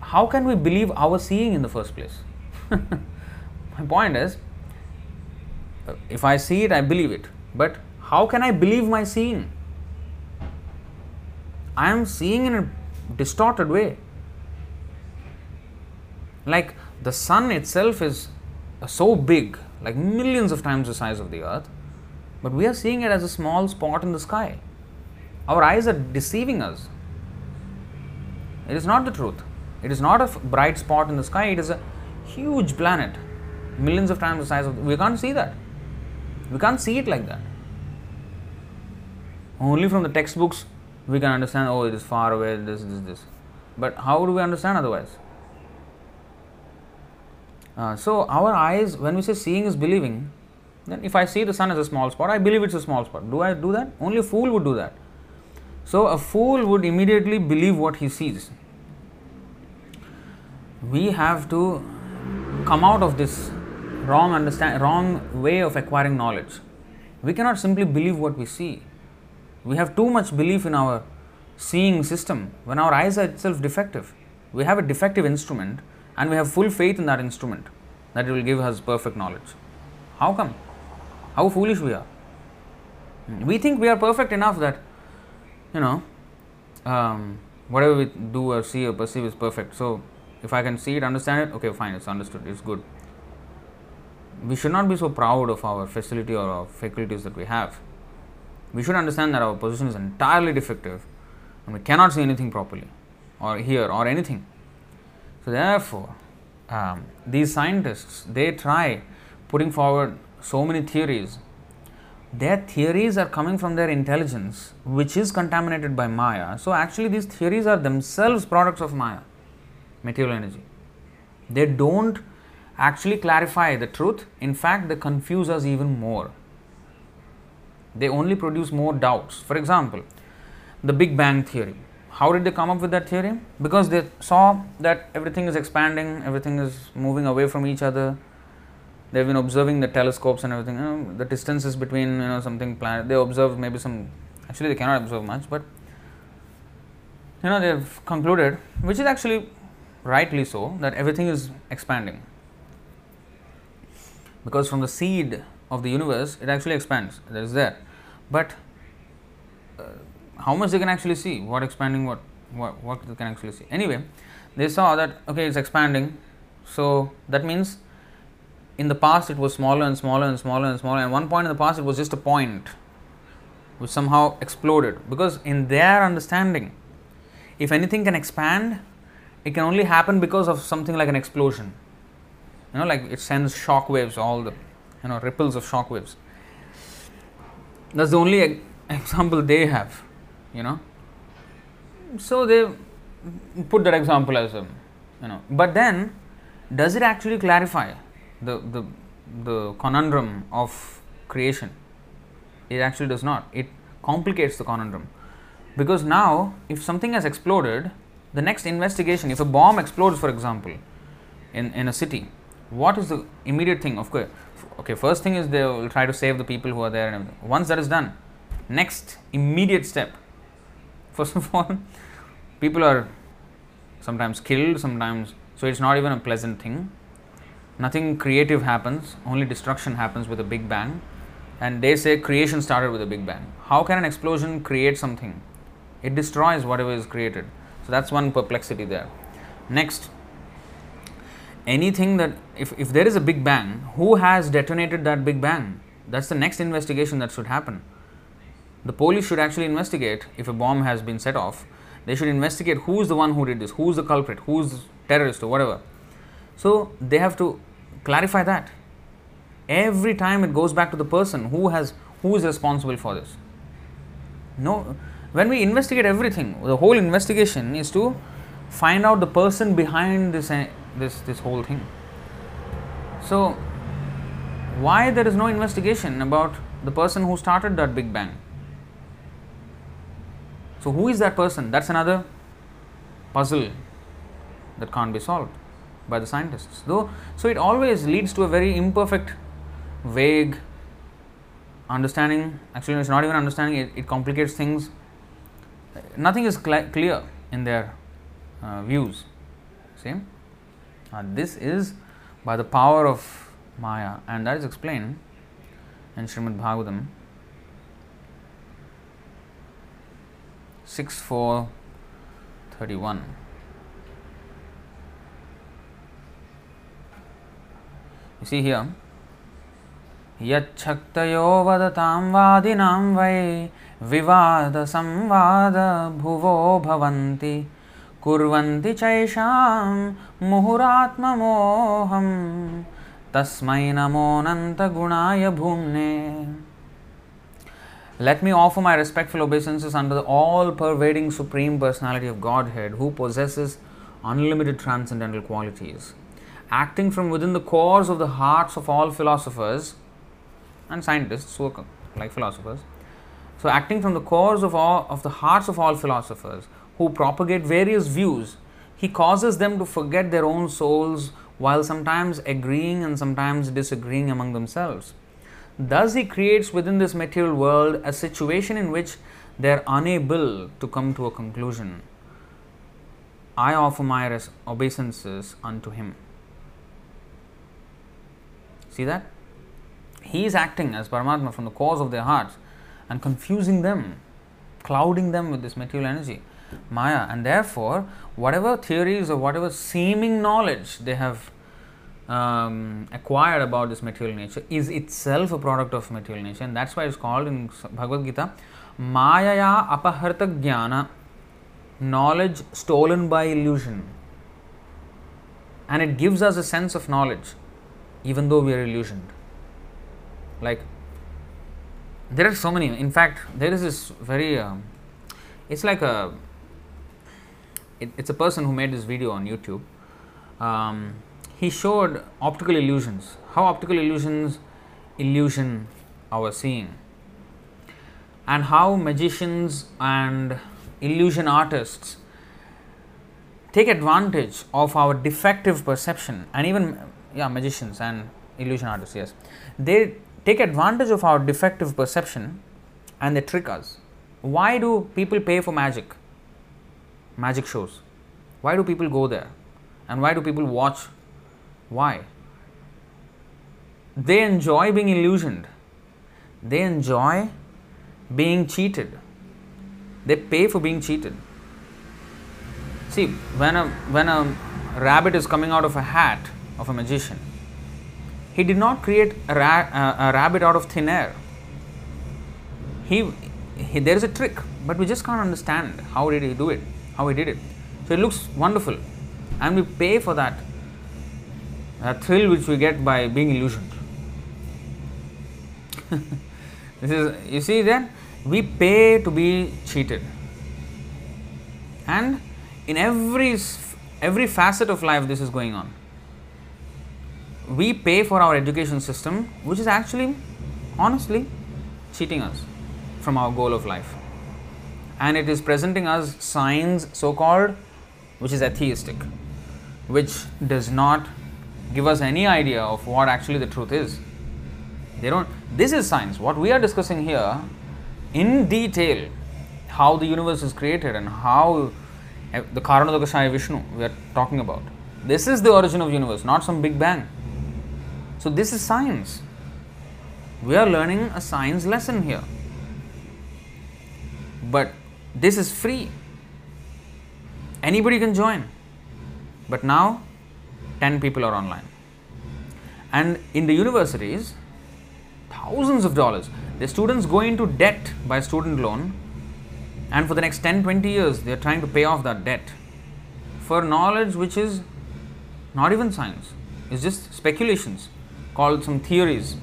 how can we believe our seeing in the first place? My point is, if I see it, I believe it. But how can I believe my seeing? I am seeing in a distorted way. Like the sun itself is so big, like millions of times the size of the earth, but we are seeing it as a small spot in the sky. Our eyes are deceiving us. It is not the truth. It is not a bright spot in the sky, it is a huge planet, millions of times the size of. The, we can't see that. We can't see it like that. Only from the textbooks we can understand, oh, it is far away, this, this, this. But how do we understand otherwise? Uh, so, our eyes, when we say seeing is believing, then if I see the sun as a small spot, I believe it's a small spot. Do I do that? Only a fool would do that. So a fool would immediately believe what he sees. We have to come out of this wrong understand wrong way of acquiring knowledge. We cannot simply believe what we see. We have too much belief in our seeing system when our eyes are itself defective. We have a defective instrument and we have full faith in that instrument that it will give us perfect knowledge. How come? How foolish we are. We think we are perfect enough that, you know, um, whatever we do or see or perceive is perfect. So, if I can see it, understand it, okay, fine, it's understood, it's good. We should not be so proud of our facility or our faculties that we have. We should understand that our position is entirely defective and we cannot see anything properly or hear or anything. So, therefore, um, these scientists they try putting forward so many theories, their theories are coming from their intelligence, which is contaminated by Maya. So, actually, these theories are themselves products of Maya, material energy. They don't actually clarify the truth, in fact, they confuse us even more. They only produce more doubts. For example, the Big Bang theory. How did they come up with that theory? Because they saw that everything is expanding, everything is moving away from each other, they've been observing the telescopes and everything. You know, the distances between you know something planet. They observe maybe some. Actually, they cannot observe much, but you know they've concluded, which is actually rightly so, that everything is expanding. Because from the seed of the universe, it actually expands. That is there. But uh, how much they can actually see? What expanding? What what what they can actually see? Anyway, they saw that okay, it's expanding. So that means in the past it was smaller and smaller and smaller and smaller. And one point in the past it was just a point which somehow exploded because in their understanding, if anything can expand, it can only happen because of something like an explosion. You know, like it sends shock waves, all the you know ripples of shock waves. That's the only example they have, you know. So they put that example as a you know, but then does it actually clarify the the the conundrum of creation? It actually does not. It complicates the conundrum because now if something has exploded, the next investigation, if a bomb explodes, for example, in in a city, what is the immediate thing? Of course, okay. First thing is they will try to save the people who are there and everything. Once that is done, next immediate step. First of all, people are sometimes killed, sometimes so it's not even a pleasant thing. Nothing creative happens, only destruction happens with a big bang. And they say creation started with a big bang. How can an explosion create something? It destroys whatever is created. So that's one perplexity there. Next, anything that if, if there is a big bang, who has detonated that big bang? That's the next investigation that should happen. The police should actually investigate if a bomb has been set off. They should investigate who's the one who did this, who's the culprit, who's terrorist or whatever. So they have to clarify that. Every time it goes back to the person who has who is responsible for this. No, when we investigate everything, the whole investigation is to find out the person behind this uh, this this whole thing. So why there is no investigation about the person who started that big bang? So who is that person? That's another puzzle that can't be solved by the scientists. Though so it always leads to a very imperfect, vague understanding. Actually, it's not even understanding. It, it complicates things. Nothing is cl- clear in their uh, views. See, uh, this is by the power of Maya, and that is explained in Srimad Bhagavatam 6 4 31. You see here, यच्छक्तयो वदतां वादिनां वै विवादसंवादभुवो भवन्ति कुर्वन्ति चैषां मुहुरात्ममोहं तस्मै नमोऽनन्तगुणाय भूम्ने Let me offer my respectful obeisances under the all pervading Supreme Personality of Godhead who possesses unlimited transcendental qualities. Acting from within the cores of the hearts of all philosophers and scientists who are like philosophers. So, acting from the cores of all of the hearts of all philosophers who propagate various views, he causes them to forget their own souls while sometimes agreeing and sometimes disagreeing among themselves. Thus, he creates within this material world a situation in which they are unable to come to a conclusion. I offer my obeisances unto him. See that? He is acting as Paramatma from the cause of their hearts and confusing them, clouding them with this material energy, Maya, and therefore, whatever theories or whatever seeming knowledge they have um, acquired about this material nature is itself a product of material nature, and that's why it's called in Bhagavad Gita Mayaya Apaharta Jnana, knowledge stolen by illusion. And it gives us a sense of knowledge, even though we are illusioned. Like, there are so many. In fact, there is this very, um, it's like a, it, it's a person who made this video on YouTube. Um, he showed optical illusions, how optical illusions illusion our seeing, and how magicians and illusion artists take advantage of our defective perception, and even yeah, magicians and illusion artists, yes, they take advantage of our defective perception and they trick us. Why do people pay for magic? Magic shows. Why do people go there? And why do people watch why? they enjoy being illusioned, they enjoy being cheated, they pay for being cheated. See, when a, when a rabbit is coming out of a hat of a magician, he did not create a, ra- uh, a rabbit out of thin air. He, he, there is a trick, but we just can't understand how did he do it, how he did it. So it looks wonderful, and we pay for that, that thrill which we get by being illusioned. this is you see then we pay to be cheated, and in every every facet of life this is going on. We pay for our education system, which is actually, honestly, cheating us from our goal of life. And it is presenting us science so called which is atheistic which does not give us any idea of what actually the truth is. They don't this is science. What we are discussing here in detail how the universe is created and how eh, the karanodakashaya vishnu we are talking about. This is the origin of universe not some big bang so this is science we are learning a science lesson here but this is free. Anybody can join. But now 10 people are online. And in the universities, thousands of dollars. The students go into debt by student loan, and for the next 10 20 years, they are trying to pay off that debt for knowledge which is not even science, it's just speculations called some theories.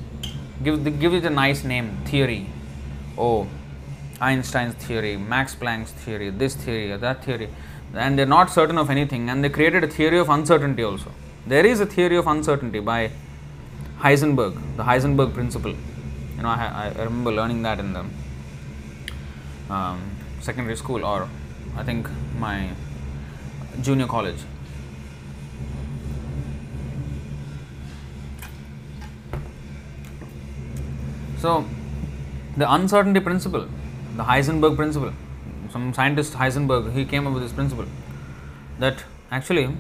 Give, give it a nice name, theory. Oh, Einstein's theory, Max Planck's theory, this theory, or that theory, and they're not certain of anything, and they created a theory of uncertainty also. There is a theory of uncertainty by Heisenberg, the Heisenberg principle. You know, I, I remember learning that in the um, secondary school, or I think my junior college. So, the uncertainty principle the Heisenberg principle. Some scientist Heisenberg he came up with this principle that actually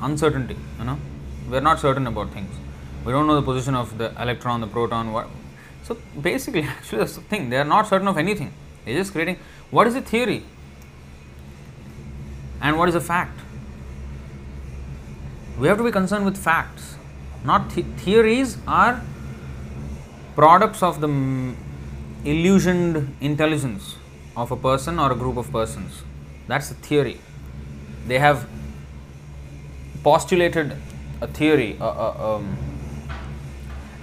uncertainty, you know, we are not certain about things. We don't know the position of the electron, the proton. What? So basically, actually, that's the thing. They are not certain of anything. They're just creating. What is a theory? And what is a fact? We have to be concerned with facts. Not th- theories are products of the illusioned intelligence of a person or a group of persons. That's a theory. They have postulated a theory, a, a, um,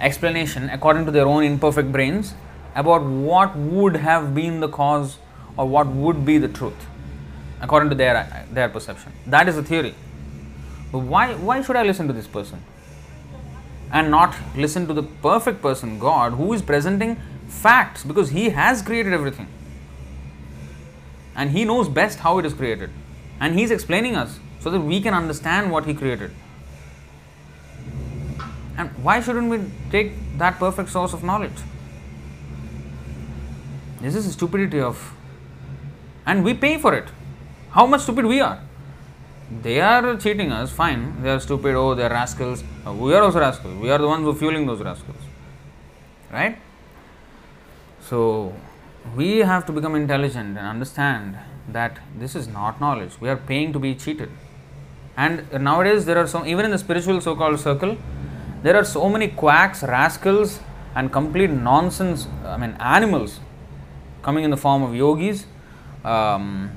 explanation according to their own imperfect brains about what would have been the cause or what would be the truth according to their their perception. That is a theory. But why why should I listen to this person? And not listen to the perfect person, God, who is presenting facts because He has created everything. And He knows best how it is created. And He's explaining us so that we can understand what He created. And why shouldn't we take that perfect source of knowledge? This is the stupidity of. And we pay for it. How much stupid we are. They are cheating us, fine. They are stupid, oh, they are rascals. We are also rascals. We are the ones who are fueling those rascals. Right? So, we have to become intelligent and understand that this is not knowledge. We are paying to be cheated. And nowadays, there are some, even in the spiritual so called circle, there are so many quacks, rascals, and complete nonsense, I mean, animals coming in the form of yogis, um,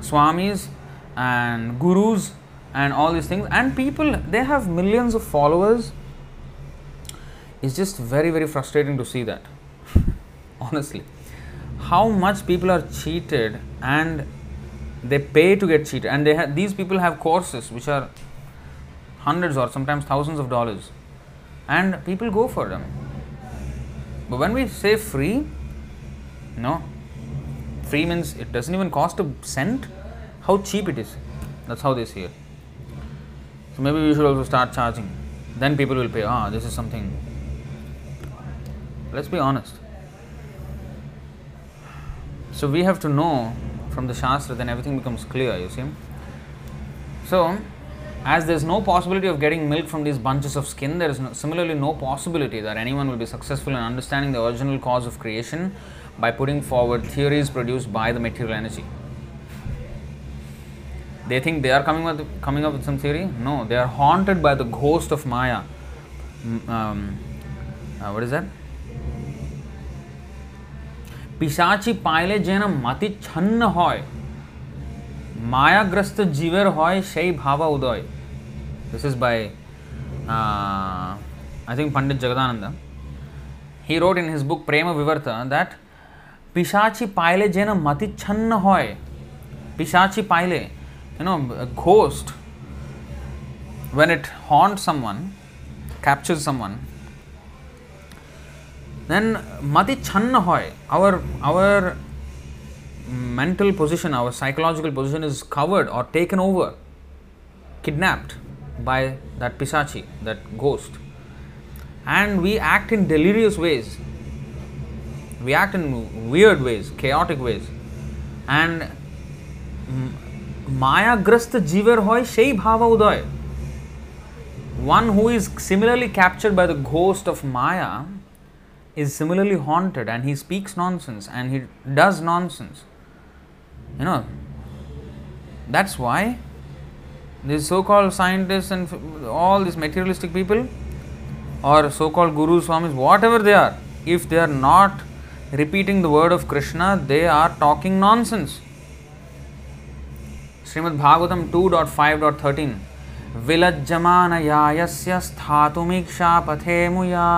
swamis, and gurus, and all these things. And people, they have millions of followers. It's just very, very frustrating to see that honestly. How much people are cheated and they pay to get cheated. And they these people have courses which are hundreds or sometimes thousands of dollars. And people go for them. But when we say free no. Free means it doesn't even cost a cent how cheap it is. That's how they see it. So maybe we should also start charging. Then people will pay ah this is something. Let's be honest. So we have to know from the Shastra, then everything becomes clear, you see. So as there's no possibility of getting milk from these bunches of skin, there is no, similarly no possibility that anyone will be successful in understanding the original cause of creation by putting forward theories produced by the material energy. They think they are coming with coming up with some theory. No, they are haunted by the ghost of Maya. Um, uh, what is that? পিসাচি পাইলে যেন মাতি ছন্ন হয় মায়াগ্রস্ত জীবের হয় সেই ভাবা উদয় this is by I think Pandit Jagadananda. He wrote in his book Prema Vivarta that Pishachi Paile Jena Mati Channa Hoy. Pishachi Paile, you know, a ghost, when it haunts someone, captures someone, then mati channa hoy our our mental position our psychological position is covered or taken over kidnapped by that pisachi that ghost. And we act in delirious ways. We act in weird ways chaotic ways. And mm, মায়াগ্রস্ত জীবের হয় সেই ভাবা উদয় one who is similarly captured by the ghost of Maya is similarly haunted and he speaks nonsense and he does nonsense. You know, that's why these so called scientists and all these materialistic people or so called gurus, swamis, whatever they are, if they are not repeating the word of Krishna, they are talking nonsense. Shrimad Bhagavatam 2.5.13 विलज्जमानयायस्य स्थातुमीक्षा पथे मुया।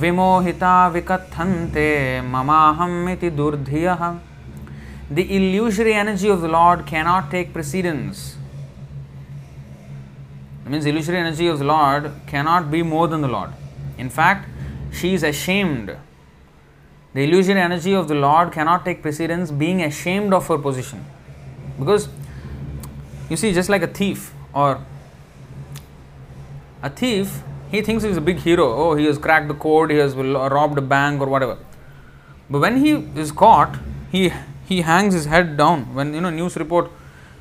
विमोहिता विकथन्ते ममाहम इति the illusory energy of the lord can not take precedence means illusory energy of the lord can not be more than the lord in fact she is ashamed The illusory energy of the Lord cannot take precedence, being ashamed of her position. Because you see, just like a thief or a thief he thinks he's a big hero. Oh, he has cracked the code, he has robbed a bank or whatever. But when he is caught, he he hangs his head down. When you know news report,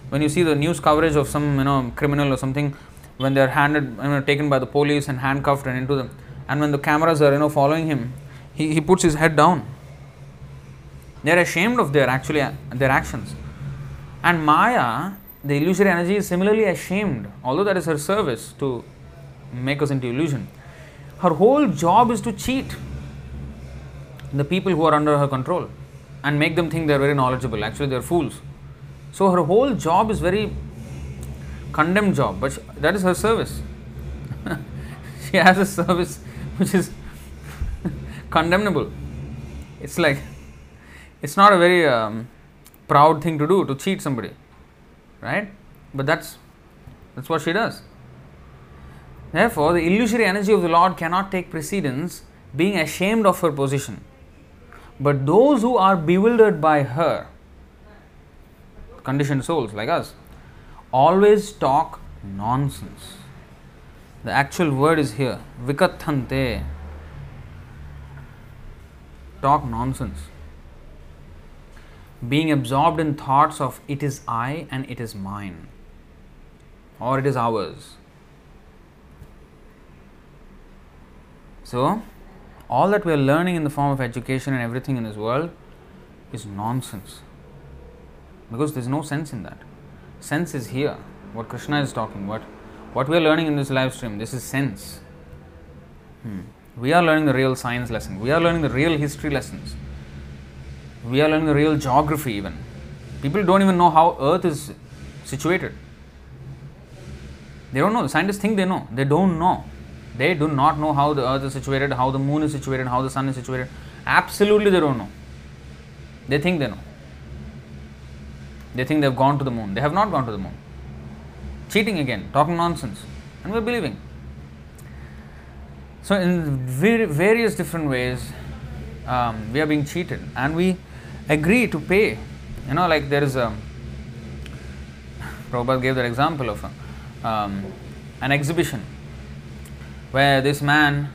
when you see the news coverage of some you know criminal or something, when they are handed you know, taken by the police and handcuffed and into them, and when the cameras are you know following him, he, he puts his head down. They are ashamed of their actually their actions. And Maya, the illusory energy, is similarly ashamed, although that is her service to make us into illusion. Her whole job is to cheat the people who are under her control and make them think they are very knowledgeable. Actually, they are fools. So her whole job is very condemned job, but that is her service. she has a service which is condemnable. It's like it's not a very um, proud thing to do to cheat somebody, right? But that's that's what she does. Therefore, the illusory energy of the Lord cannot take precedence, being ashamed of her position. But those who are bewildered by her, conditioned souls like us, always talk nonsense. The actual word is here, vikathante. Talk nonsense. Being absorbed in thoughts of it is I and it is mine, or it is ours. So, all that we are learning in the form of education and everything in this world is nonsense because there is no sense in that. Sense is here. What Krishna is talking about, what we are learning in this live stream, this is sense. Hmm. We are learning the real science lesson. We are learning the real history lessons. We are learning the real geography, even. People don't even know how Earth is situated. They don't know. Scientists think they know. They don't know. They do not know how the earth is situated, how the moon is situated, how the sun is situated. Absolutely, they don't know. They think they know. They think they've gone to the moon. They have not gone to the moon. Cheating again, talking nonsense, and we're believing. So, in various different ways, um, we are being cheated, and we agree to pay. You know, like there is a. Prabhupada gave that example of um, an exhibition where this man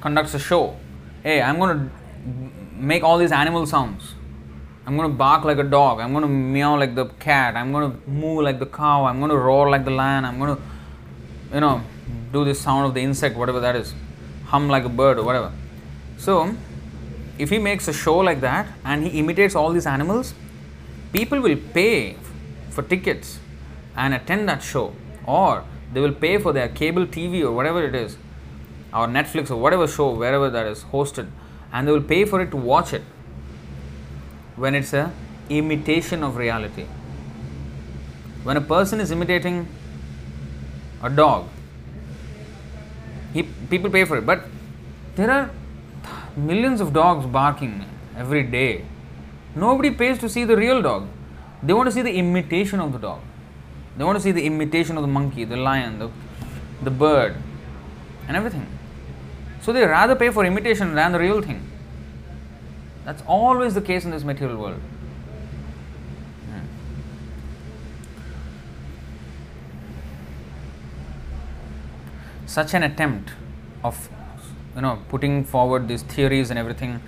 conducts a show. Hey, I'm going to make all these animal sounds. I'm going to bark like a dog. I'm going to meow like the cat. I'm going to moo like the cow. I'm going to roar like the lion. I'm going to, you know, do the sound of the insect, whatever that is, hum like a bird or whatever. So, if he makes a show like that and he imitates all these animals, people will pay for tickets and attend that show, or they will pay for their cable TV or whatever it is, or Netflix or whatever show, wherever that is hosted, and they will pay for it to watch it when it's a imitation of reality. When a person is imitating a dog, he, people pay for it. But there are millions of dogs barking every day. Nobody pays to see the real dog. They want to see the imitation of the dog. They want to see the imitation of the monkey, the lion, the, the bird, and everything. So they rather pay for imitation than the real thing. That's always the case in this material world. Hmm. Such an attempt of you know putting forward these theories and everything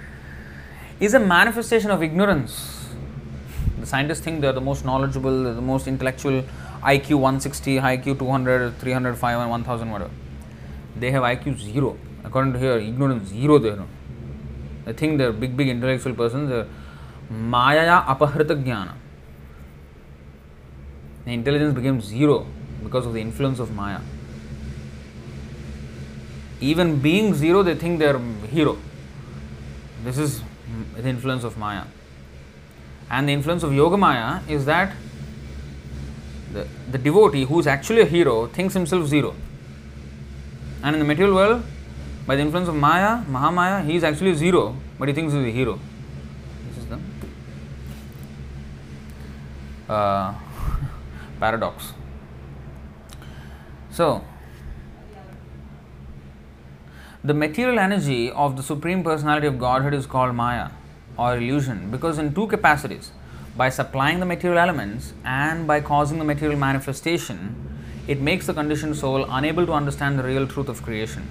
is a manifestation of ignorance. The scientists think they are the most knowledgeable, the most intellectual, IQ 160, IQ 200, 305, and 1000, whatever. They have IQ zero. According to here, ignorance zero they know. They think they're big, big intellectual persons. They're Maya apahrita jnana. The intelligence became zero because of the influence of Maya. Even being zero, they think they're hero. This is the influence of Maya. And the influence of Yoga Maya is that the, the devotee who is actually a hero thinks himself zero. And in the material world, by the influence of Maya, Mahamaya, he is actually zero, but he thinks he is a hero. This is the uh, paradox. So, the material energy of the Supreme Personality of Godhead is called Maya or illusion because, in two capacities, by supplying the material elements and by causing the material manifestation, it makes the conditioned soul unable to understand the real truth of creation.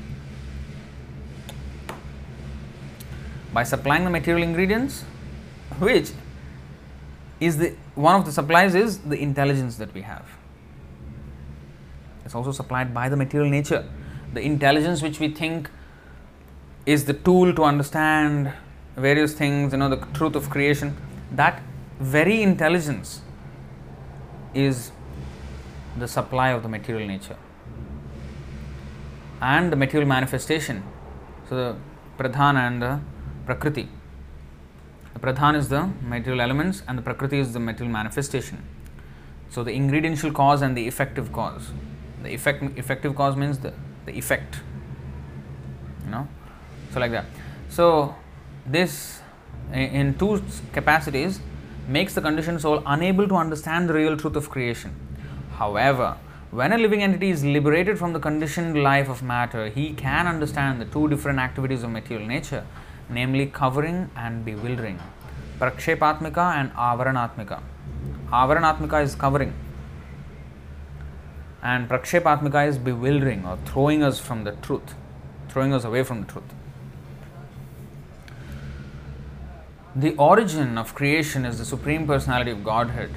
By supplying the material ingredients, which is the one of the supplies is the intelligence that we have. It's also supplied by the material nature. The intelligence which we think is the tool to understand various things, you know, the truth of creation, that very intelligence is the supply of the material nature and the material manifestation. So, the pradhana and the prakriti. The pradhan is the material elements and the prakriti is the material manifestation. So, the ingrediential cause and the effective cause. The effect, effective cause means the, the effect. You know, so like that. So, this in two capacities makes the conditioned soul unable to understand the real truth of creation. However, when a living entity is liberated from the conditioned life of matter, he can understand the two different activities of material nature, namely covering and bewildering. Prakshepatmika and Avaranatmika. Avaranatmika is covering, and Prakshepatmika is bewildering or throwing us from the truth, throwing us away from the truth. The origin of creation is the Supreme Personality of Godhead.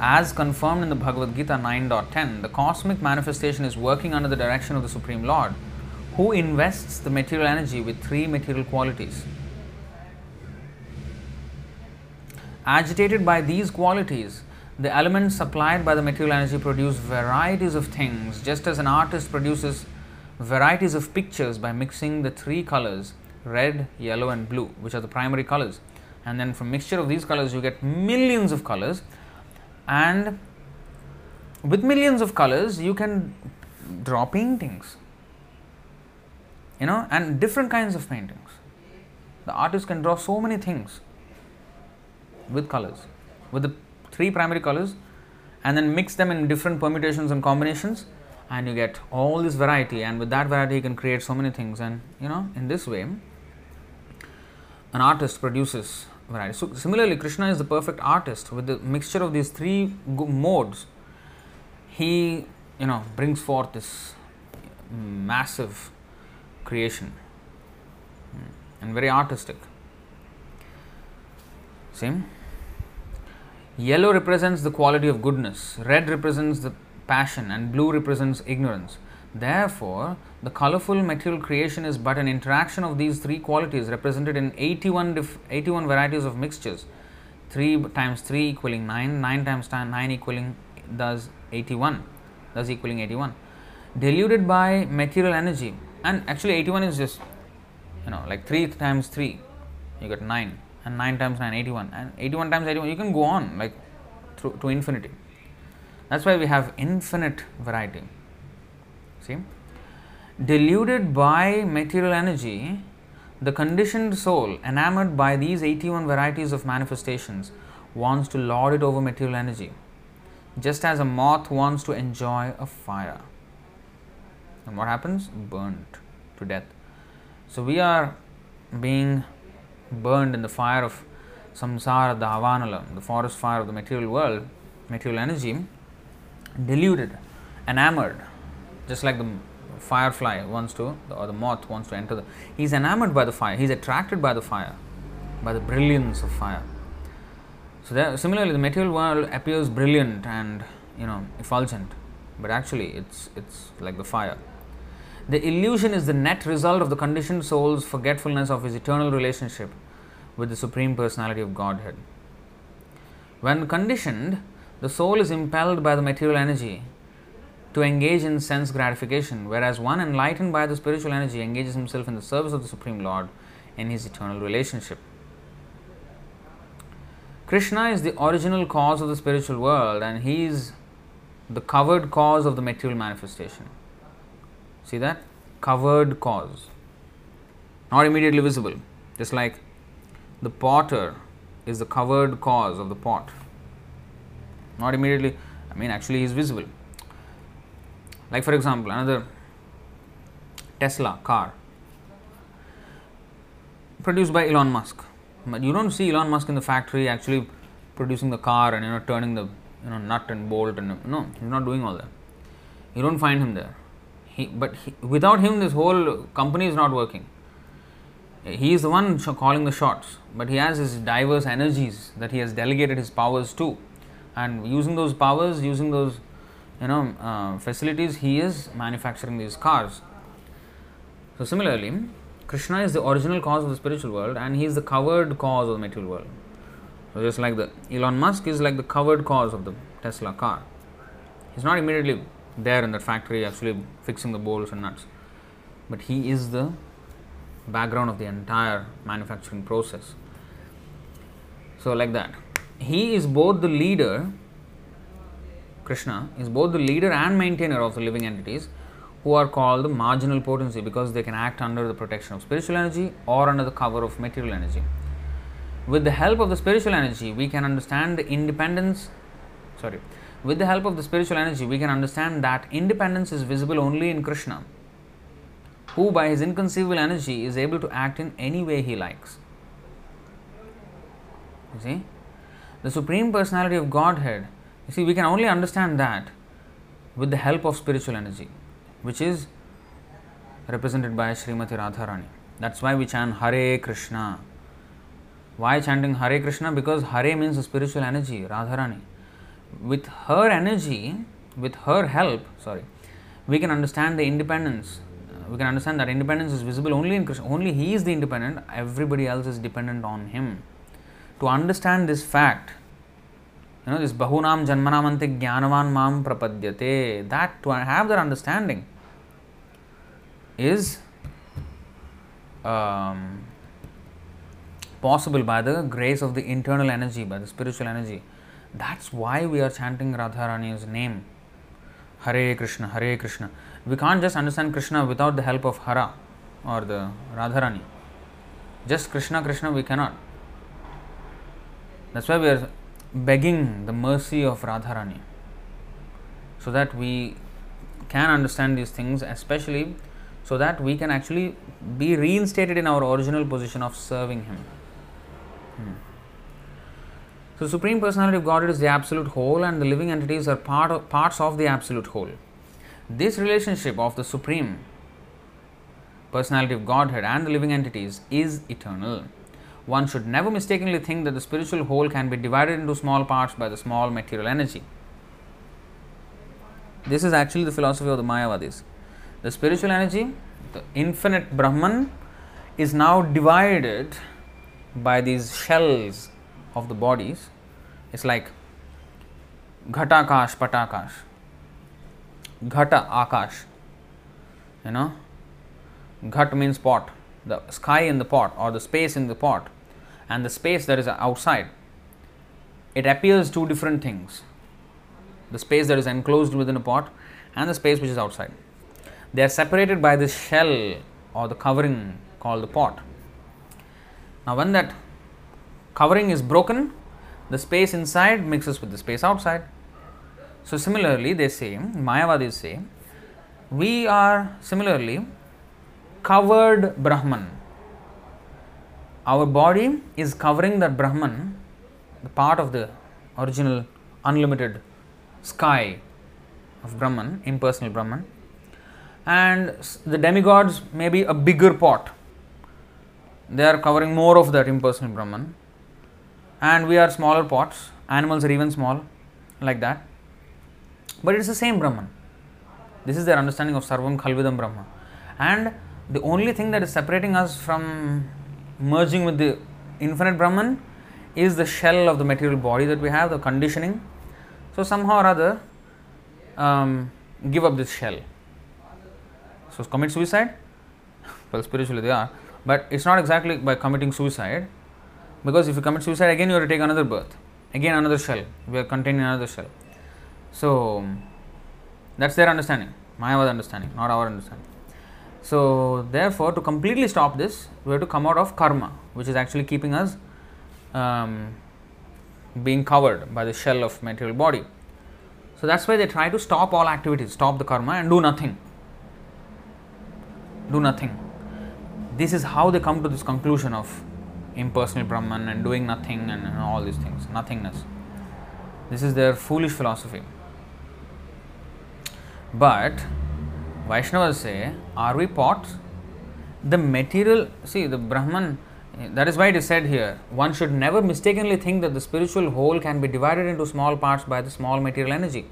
As confirmed in the Bhagavad Gita 9.10, the cosmic manifestation is working under the direction of the Supreme Lord, who invests the material energy with three material qualities. Agitated by these qualities, the elements supplied by the material energy produce varieties of things, just as an artist produces varieties of pictures by mixing the three colors red, yellow, and blue, which are the primary colors and then from mixture of these colors you get millions of colors. And with millions of colors you can draw paintings. You know and different kinds of paintings. The artist can draw so many things with colors with the three primary colors and then mix them in different permutations and combinations and you get all this variety. And with that variety you can create so many things. And you know in this way an artist produces variety. So, similarly, Krishna is the perfect artist with the mixture of these three modes. He, you know, brings forth this massive creation hmm. and very artistic. Same. Yellow represents the quality of goodness, red represents the passion, and blue represents ignorance. Therefore, the colorful material creation is but an interaction of these three qualities represented in 81, dif- 81 varieties of mixtures. 3 times 3 equaling 9, 9 times 9 equaling thus 81, thus equaling 81. Diluted by material energy, and actually 81 is just, you know, like 3 times 3, you get 9, and 9 times 9, 81, and 81 times 81, you can go on like through, to infinity. That's why we have infinite variety. See? Deluded by material energy, the conditioned soul, enamored by these 81 varieties of manifestations, wants to lord it over material energy, just as a moth wants to enjoy a fire. And what happens? Burnt to death. So we are being burned in the fire of samsara, the davanala, the forest fire of the material world, material energy, deluded, enamored, just like the firefly wants to, or the moth wants to enter the. He's enamored by the fire. He's attracted by the fire, by the brilliance of fire. So there, similarly, the material world appears brilliant and you know effulgent, but actually it's it's like the fire. The illusion is the net result of the conditioned soul's forgetfulness of his eternal relationship with the Supreme Personality of Godhead. When conditioned, the soul is impelled by the material energy to engage in sense gratification, whereas one enlightened by the spiritual energy engages himself in the service of the Supreme Lord in his eternal relationship. Krishna is the original cause of the spiritual world and he is the covered cause of the material manifestation. See that? Covered cause. Not immediately visible. Just like the potter is the covered cause of the pot. Not immediately, I mean, actually, he is visible. Like, for example, another Tesla car produced by Elon Musk. But you don't see Elon Musk in the factory actually producing the car and you know turning the you know nut and bolt and no, he's not doing all that. You don't find him there. He, but he, without him, this whole company is not working. He is the one calling the shots, but he has his diverse energies that he has delegated his powers to, and using those powers, using those you know uh, facilities, he is manufacturing these cars. So similarly, Krishna is the original cause of the spiritual world, and he is the covered cause of the material world. So just like the Elon Musk is like the covered cause of the Tesla car. He's not immediately there in that factory actually fixing the bolts and nuts, but he is the background of the entire manufacturing process. So, like that, he is both the leader, Krishna is both the leader and maintainer of the living entities who are called the marginal potency because they can act under the protection of spiritual energy or under the cover of material energy. With the help of the spiritual energy, we can understand the independence. Sorry, with the help of the spiritual energy, we can understand that independence is visible only in Krishna who by his inconceivable energy is able to act in any way he likes. You see? The Supreme Personality of Godhead, see, we can only understand that with the help of spiritual energy, which is represented by Srimati Radharani. That's why we chant Hare Krishna. Why chanting Hare Krishna? Because Hare means the spiritual energy, Radharani. With her energy, with her help, sorry, we can understand the independence we can understand that independence is visible only in Krishna. Only He is the independent, everybody else is dependent on Him. To understand this fact, you know, this Bahunam Janmanamante Jnanavan Mam Prapadyate, that to have that understanding is um, possible by the grace of the internal energy, by the spiritual energy. That's why we are chanting Radharani's name. Hare Krishna, Hare Krishna we can't just understand Krishna without the help of Hara or the Radharani. Just Krishna, Krishna, we cannot. That's why we are begging the mercy of Radharani so that we can understand these things, especially so that we can actually be reinstated in our original position of serving Him. Hmm. So, Supreme Personality of Godhead is the absolute whole, and the living entities are part of, parts of the absolute whole. This relationship of the Supreme Personality of Godhead and the living entities is eternal. One should never mistakenly think that the spiritual whole can be divided into small parts by the small material energy. This is actually the philosophy of the Mayavadis. The spiritual energy, the infinite Brahman, is now divided by these shells of the bodies. It's like Ghatakash, Patakash. Ghata, Akash. You know? Ghat means pot. The sky in the pot or the space in the pot and the space that is outside. It appears two different things the space that is enclosed within a pot and the space which is outside. They are separated by this shell or the covering called the pot. Now, when that covering is broken, the space inside mixes with the space outside. So, similarly, they say, Mayavadis say, we are similarly covered Brahman. Our body is covering that Brahman, the part of the original unlimited sky of Brahman, impersonal Brahman, and the demigods may be a bigger pot. They are covering more of that impersonal Brahman, and we are smaller pots. Animals are even small, like that. But it's the same Brahman. This is their understanding of Sarvam Khalvidam Brahma. And the only thing that is separating us from merging with the infinite Brahman is the shell of the material body that we have, the conditioning. So, somehow or other, um, give up this shell. So, commit suicide? well, spiritually they are, but it's not exactly by committing suicide because if you commit suicide again, you have to take another birth, again another shell, we are contained in another shell. So, that's their understanding, Mayavad understanding, not our understanding. So, therefore, to completely stop this, we have to come out of karma, which is actually keeping us um, being covered by the shell of material body. So, that's why they try to stop all activities, stop the karma and do nothing. Do nothing. This is how they come to this conclusion of impersonal Brahman and doing nothing and, and all these things, nothingness. This is their foolish philosophy. But Vaishnavas say, are we pots? The material, see, the Brahman, that is why it is said here, one should never mistakenly think that the spiritual whole can be divided into small parts by the small material energy.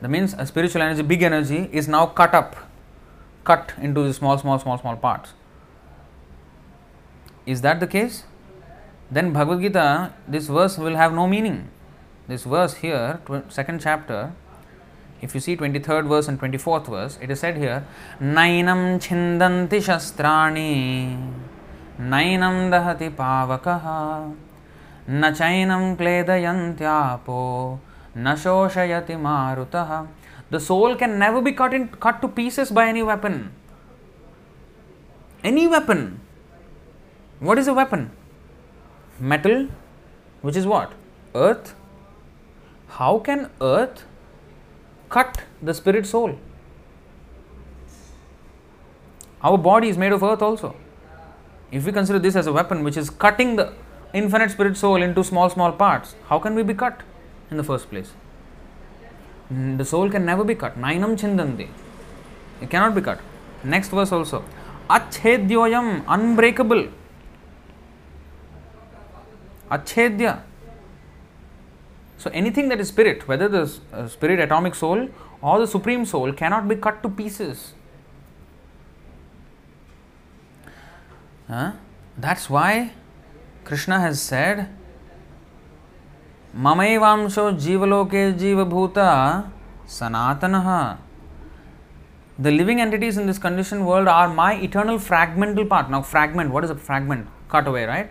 That means a spiritual energy, big energy, is now cut up, cut into the small, small, small, small parts. Is that the case? Then Bhagavad Gita, this verse will have no meaning. This verse here, second chapter, if you see 23rd verse and 24th verse, it is said here, Nainam chindanti shastrani, Nainam dahati pavakaha, Nachainam kledayantyapo, Nashoshayati marutaha. The soul can never be cut, in, cut to pieces by any weapon. Any weapon. What is a weapon? Metal, which is what? Earth. How can earth cut the spirit soul. Our body is made of earth also. If we consider this as a weapon which is cutting the infinite spirit soul into small, small parts, how can we be cut in the first place? Mm, the soul can never be cut. Nainam chindanti. It cannot be cut. Next verse also. Achedyoyam, unbreakable. Achedya. So, anything that is spirit, whether the uh, spirit atomic soul or the supreme soul, cannot be cut to pieces. Uh, that's why Krishna has said, Mamaivamsho jivaloke jivabhuta sanatanaha. The living entities in this conditioned world are my eternal fragmental part. Now, fragment, what is a fragment? Cut away, right?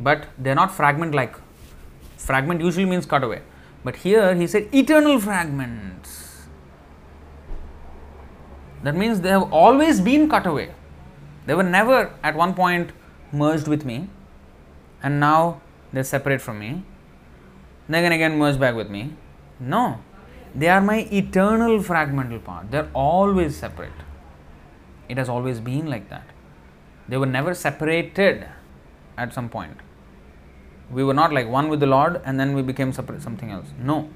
But they are not fragment like Fragment usually means cut away. But here he said eternal fragments. That means they have always been cut away. They were never at one point merged with me and now they are separate from me. They can again merge back with me. No, they are my eternal fragmental part. They are always separate. It has always been like that. They were never separated at some point. We were not like one with the Lord and then we became separate, something else. No.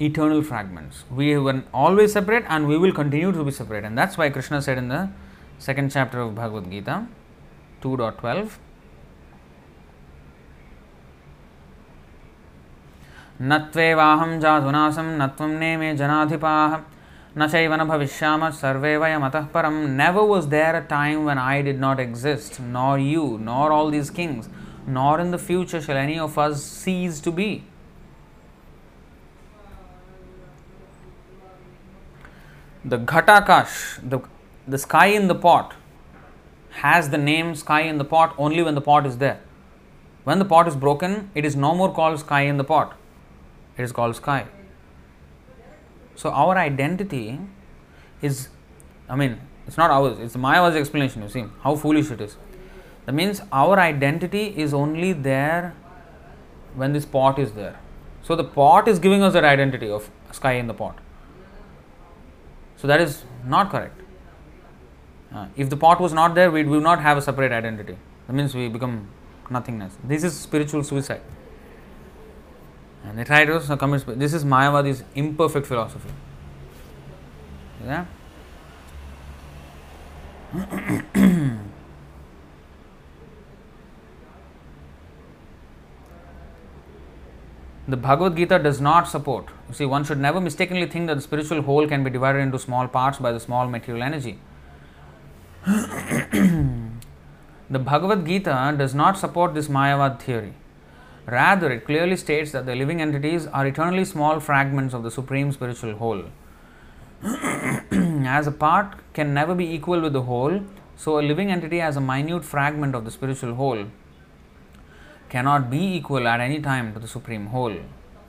Eternal fragments. We were always separate and we will continue to be separate. And that's why Krishna said in the second chapter of Bhagavad Gita, 2.12. न त्वेवाहं जाधुनासं न त्वं नेमे जनाधिपाः न चैव न भविष्यामः सर्वे वयमतः परं never was there a time when I did not exist, nor you, nor all these kings, nor in the future shall any of us cease to be. The Ghatakash, the, the sky in the pot, has the name sky in the pot only when the pot is there. When the pot is broken, it is no more called sky in the pot, it is called sky. So, our identity is, I mean, it's not ours, it's Mayavadi's explanation. You see how foolish it is. That means our identity is only there when this pot is there. So, the pot is giving us that identity of sky in the pot. So, that is not correct. Uh, if the pot was not there, we would not have a separate identity. That means we become nothingness. This is spiritual suicide. And the try to commit. This is Mayavadi's imperfect philosophy. Yeah. the Bhagavad Gita does not support. You see, one should never mistakenly think that the spiritual whole can be divided into small parts by the small material energy. the Bhagavad Gita does not support this Mayavad theory. Rather, it clearly states that the living entities are eternally small fragments of the supreme spiritual whole. as a part can never be equal with the whole, so a living entity as a minute fragment of the spiritual whole cannot be equal at any time to the supreme whole,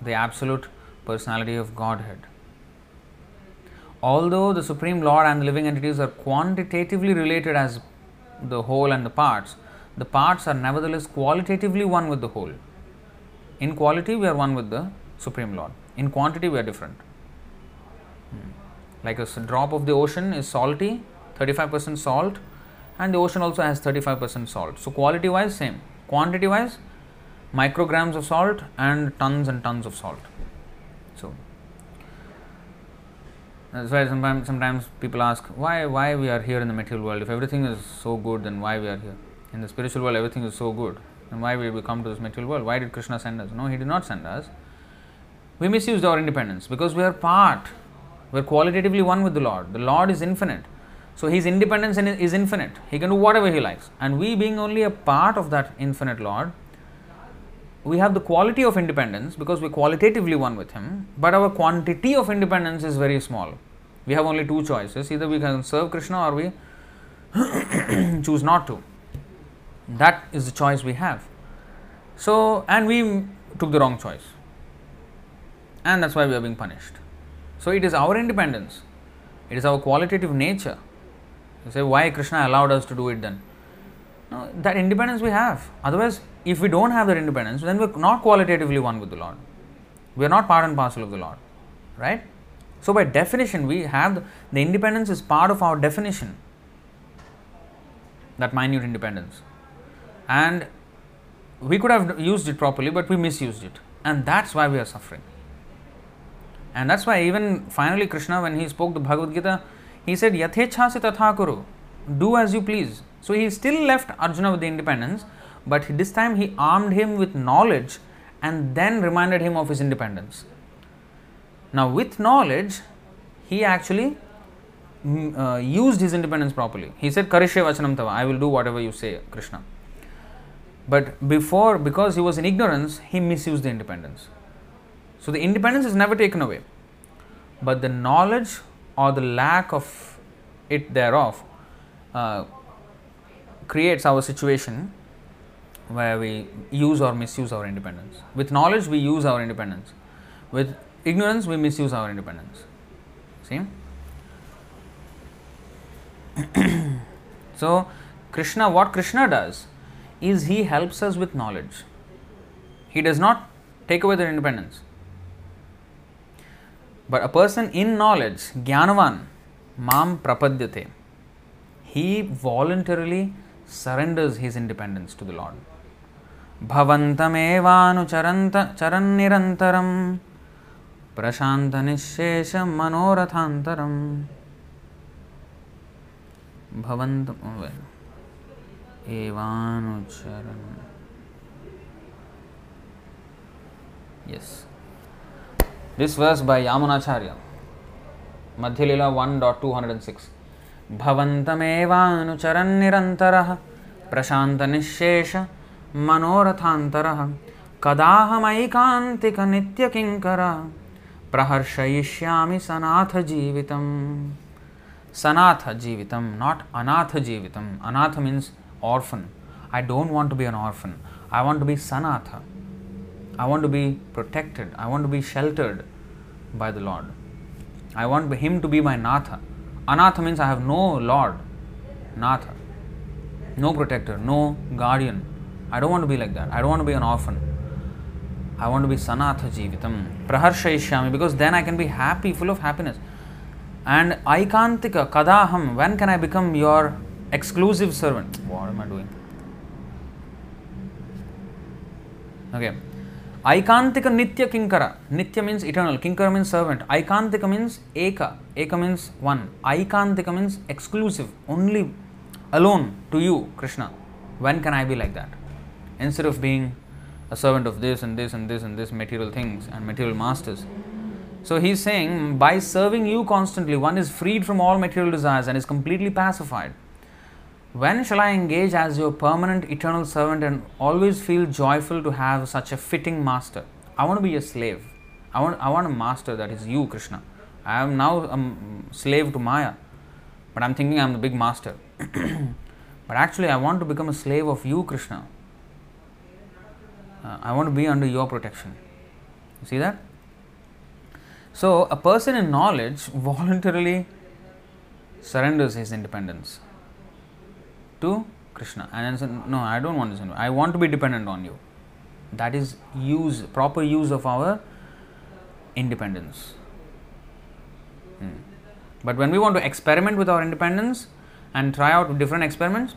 the absolute personality of Godhead. Although the Supreme Lord and the living entities are quantitatively related as the whole and the parts, the parts are nevertheless qualitatively one with the whole. In quality, we are one with the Supreme Lord. In quantity, we are different. Hmm. Like a drop of the ocean is salty, 35% salt, and the ocean also has 35% salt. So, quality wise, same. Quantity wise, micrograms of salt and tons and tons of salt. So, that's why sometimes, sometimes people ask why why we are here in the material world. If everything is so good, then why we are here? In the spiritual world, everything is so good. Then why we come to this material world? Why did Krishna send us? No, he did not send us. We misused our independence because we are part. We are qualitatively one with the Lord. The Lord is infinite. So his independence is infinite. He can do whatever he likes. And we being only a part of that infinite Lord, we have the quality of independence because we're qualitatively one with Him, but our quantity of independence is very small. We have only two choices either we can serve Krishna or we choose not to. That is the choice we have. So, and we took the wrong choice, and that's why we are being punished. So, it is our independence, it is our qualitative nature. You say, why Krishna allowed us to do it then? No, that independence we have. Otherwise, if we don't have that independence, then we're not qualitatively one with the Lord. We are not part and parcel of the Lord. Right? So, by definition, we have the, the independence is part of our definition. That minute independence. And we could have used it properly, but we misused it. And that's why we are suffering. And that's why even finally Krishna, when he spoke the Bhagavad Gita, he said, Yathechhasi tatha kuru. Do as you please. So he still left Arjuna with the independence, but this time he armed him with knowledge and then reminded him of his independence. Now, with knowledge, he actually mm, uh, used his independence properly. He said, Karishya Vachanam Tava, I will do whatever you say, Krishna. But before, because he was in ignorance, he misused the independence. So, the independence is never taken away, but the knowledge or the lack of it thereof uh, creates our situation where we use or misuse our independence. With knowledge, we use our independence. With ignorance, we misuse our independence. See? so, Krishna, what Krishna does is he helps us with knowledge. He does not take away their independence. But a person in knowledge, Jnanavan, Mam Prapadyate, he voluntarily surrenders his independence to the Lord. Bhavantamevanucharanta charannirantaram prashantanishesha manorathantaram. Bhavantam, evanucharan. Yes. This verse by Yamunacharya, Madhyalila 1.206. भवन्तमेवानुचर निरन्तरः प्रशान्तनिःशेष मनोरथान्तरः, कदाहमैकान्तिकनित्यकिङ्करः सनाथ जीवित सनाथ जीवित अनाथजीवितम्। Anatha means orphan I don't want to be an orphan I want to be sanatha I want to be protected I want to be sheltered by the lord I want him to be my natha Anatha means I have no Lord. Natha. No protector, no guardian. I don't want to be like that. I don't want to be an orphan. I want to be Sanatha Jivitam. Praharshayishyami because then I can be happy, full of happiness. And Aikantika, Kadaham, when can I become your exclusive servant? What am I doing? Okay. Aikantika Nitya Kinkara. Nitya means eternal. Kinkara means servant. Aikantika means Eka. Eka means one. Aikantika means exclusive. Only alone to you, Krishna. When can I be like that? Instead of being a servant of this and this and this and this material things and material masters. So he's saying by serving you constantly, one is freed from all material desires and is completely pacified. When shall I engage as your permanent eternal servant and always feel joyful to have such a fitting master? I want to be a slave. I want, I want a master that is you, Krishna. I am now a slave to Maya, but I'm thinking I'm the big master. but actually, I want to become a slave of you, Krishna. Uh, I want to be under your protection. You see that? So, a person in knowledge voluntarily surrenders his independence to Krishna and I said, No, I don't want this. I want to be dependent on you. That is use, proper use of our independence. Hmm. But when we want to experiment with our independence and try out different experiments,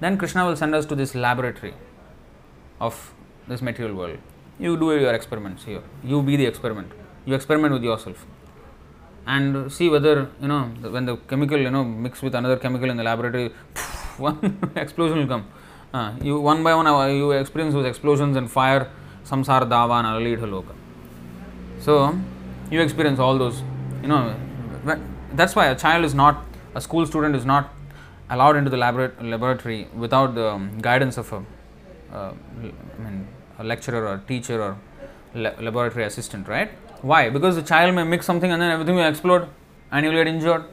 then Krishna will send us to this laboratory of this material world. You do your experiments here. You be the experiment you experiment with yourself and see whether you know when the chemical you know mix with another chemical in the laboratory one explosion will come. Uh, you one by one uh, you experience those explosions and fire samsara davanala lidha loka. So you experience all those you know that's why a child is not a school student is not allowed into the laboratory without the um, guidance of uh, I mean, a lecturer or teacher or laboratory assistant right why? Because the child may mix something and then everything will explode and you will get injured.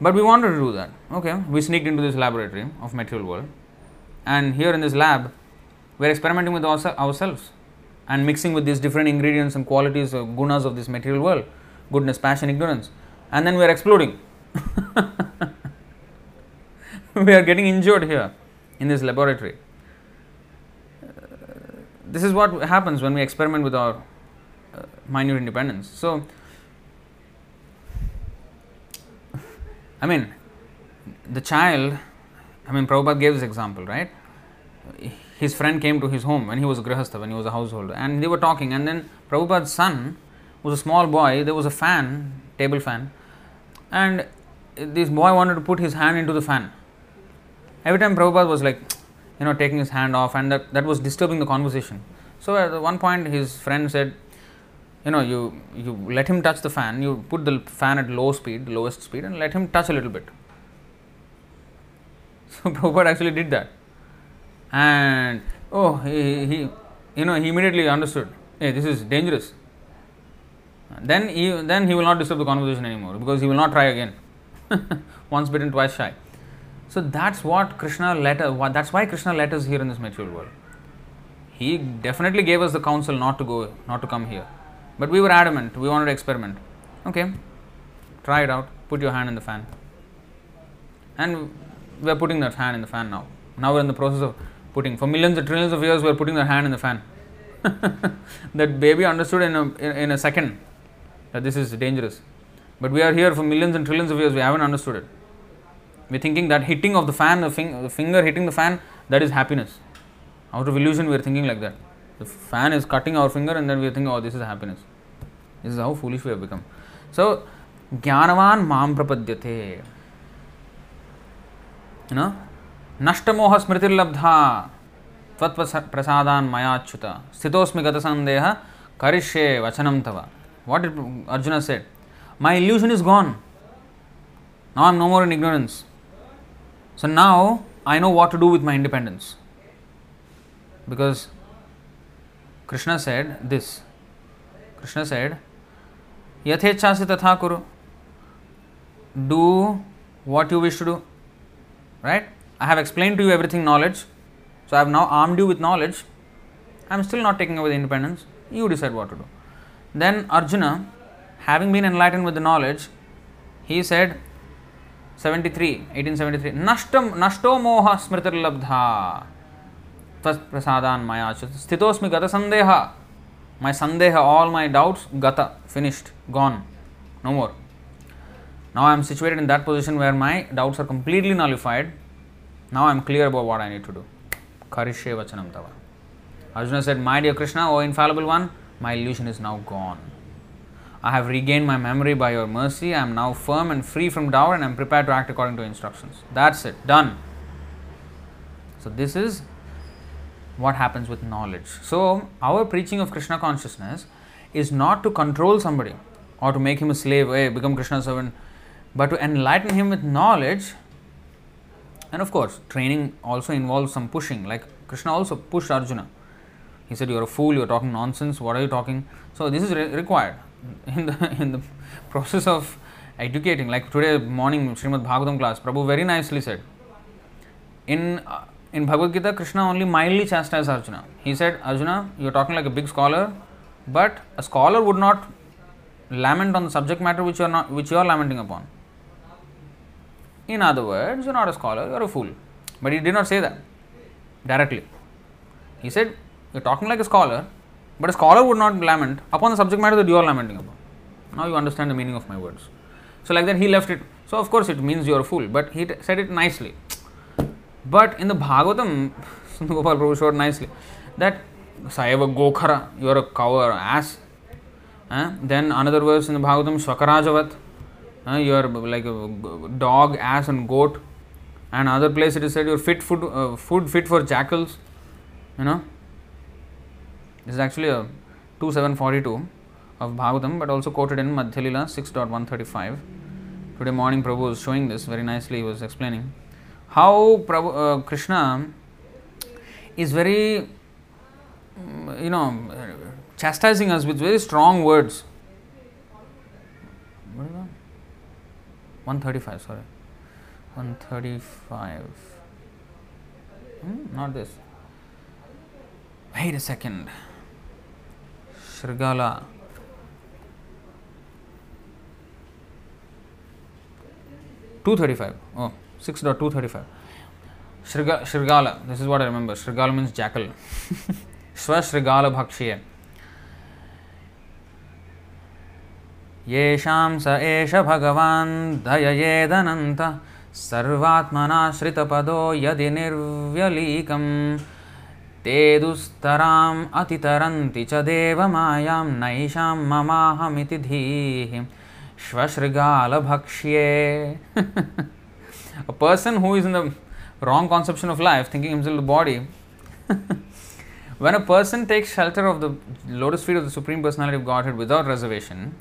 But we wanted to do that. Okay, we sneaked into this laboratory of material world, and here in this lab, we're experimenting with ourselves and mixing with these different ingredients and qualities of gunas of this material world goodness, passion, ignorance, and then we're exploding. we are getting injured here in this laboratory. Uh, this is what happens when we experiment with our uh, minute independence. So, I mean, the child, I mean, Prabhupada gave this example, right? His friend came to his home when he was a grihastha, when he was a householder, and they were talking. And then Prabhupada's son was a small boy, there was a fan, table fan, and this boy wanted to put his hand into the fan. Every time Prabhupada was like, you know, taking his hand off, and that, that was disturbing the conversation. So at one point, his friend said, you know you you let him touch the fan you put the fan at low speed lowest speed and let him touch a little bit. So Prabhupada actually did that. And oh he, he you know he immediately understood hey this is dangerous. Then he then he will not disturb the conversation anymore because he will not try again. Once bitten twice shy. So that's what krishna let uh, us that's why krishna let us here in this material world. He definitely gave us the counsel not to go not to come here but we were adamant, we wanted to experiment. Okay, try it out, put your hand in the fan. And we are putting that hand in the fan now. Now we're in the process of putting, for millions and trillions of years, we are putting the hand in the fan. that baby understood in a, in a second that this is dangerous. But we are here for millions and trillions of years, we haven't understood it. We're thinking that hitting of the fan, the, fing- the finger hitting the fan, that is happiness. Out of illusion, we are thinking like that. The fan is cutting our finger and then we think, oh, this is happiness. This is how foolish we have become. So, Jnanavan Mam Prapadyate. you know, nashtamoha smritirlabdha tvat prasadan mayachyuta sthitosmi gata sandeha karishye vachanam tava. What did Arjuna said? My illusion is gone. Now I am no more in ignorance. So now I know what to do with my independence. Because Krishna said this. Krishna said, Yathechasi tatha. Do what you wish to do. Right? I have explained to you everything knowledge. So I have now armed you with knowledge. I am still not taking away the independence. You decide what to do. Then Arjuna, having been enlightened with the knowledge, he said, 73, 1873, Nashtam, Nashto moha smritir labdha prasadan maya sthitosmi gata sandeha. My sandeha, all my doubts, gata, finished, gone, no more. Now I am situated in that position where my doubts are completely nullified. Now I am clear about what I need to do. Karishye vachanam tava. Arjuna said, My dear Krishna, O infallible one, my illusion is now gone. I have regained my memory by your mercy. I am now firm and free from doubt and I am prepared to act according to instructions. That's it, done. So, this is what happens with knowledge. So, our preaching of Krishna consciousness is not to control somebody or to make him a slave, hey, become Krishna's servant, but to enlighten him with knowledge. And of course, training also involves some pushing, like Krishna also pushed Arjuna. He said, You're a fool, you're talking nonsense, what are you talking? So, this is re- required in the, in the process of educating. Like today morning, Srimad Bhagavatam class, Prabhu very nicely said, In uh, in Bhagavad Gita, Krishna only mildly chastised Arjuna. He said, Arjuna, you're talking like a big scholar, but a scholar would not lament on the subject matter which you are not which you are lamenting upon. In other words, you're not a scholar, you're a fool. But he did not say that directly. He said, You're talking like a scholar, but a scholar would not lament upon the subject matter that you are lamenting upon. Now you understand the meaning of my words. So, like that, he left it. So, of course, it means you are a fool, but he t- said it nicely. But in the Bhagavatam, Gopal Prabhu showed nicely that Sayava Gokhara, you are a cow or ass. Uh, then another verse in the Bhagavatam, Swakarajavat, uh, you are like a dog, ass, and goat. And other place it is said you are fit food, uh, food fit for jackals. You know, this is actually a 2742 of Bhagavatam, but also quoted in Madhyalila 6.135. Today morning, Prabhu was showing this very nicely. He was explaining how Prabhu, uh, Krishna is very, mm, you know, chastising us with very strong words. What is that? 135, sorry. 135. Hmm, not this. Wait a second. Shrigala. Two thirty-five. Oh, six dot two thirty-five. Shriga, Shrigala. This is what I remember. Shrigala means jackal. Swashrigala bhakshiya. येषां स एष भगवान् दययेदनन्त सर्वात्मनाश्रितपदो यदि निर्व्यलीकं ते दुस्तराम् अतितरन्ति च देवमायां नैषां ममाहमिति धीः श्वशृगालभक्ष्ये A person who is in the wrong conception of life, thinking himself the body, when a person takes shelter of the lotus feet of the Supreme Personality of Godhead without reservation,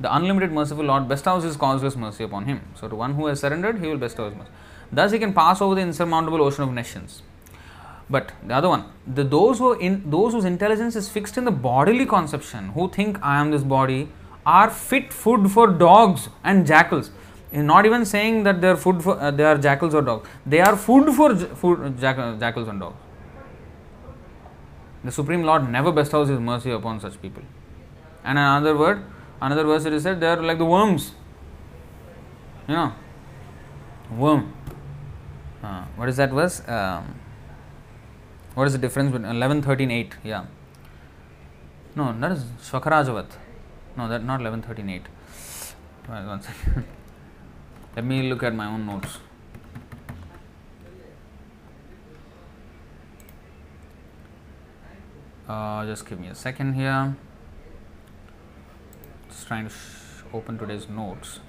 the unlimited merciful Lord bestows his causeless mercy upon him. So, to one who has surrendered, he will bestow his mercy. Thus, he can pass over the insurmountable ocean of nescience. But the other one, the those who in those whose intelligence is fixed in the bodily conception, who think I am this body, are fit food for dogs and jackals. Not even saying that they are food for uh, they are jackals or dogs. They are food for j- food, jack- jackals and dogs. The Supreme Lord never bestows His mercy upon such people. And another word, another verse it is said they are like the worms. You know, worm. Uh, what is that verse? Um, what is the difference between 11, 13, 8? Yeah. No, that is Swakarajavat. No, that not 11, 13, 8. One second. Let me look at my own notes. Uh, just give me a second here. Just trying to open today's notes.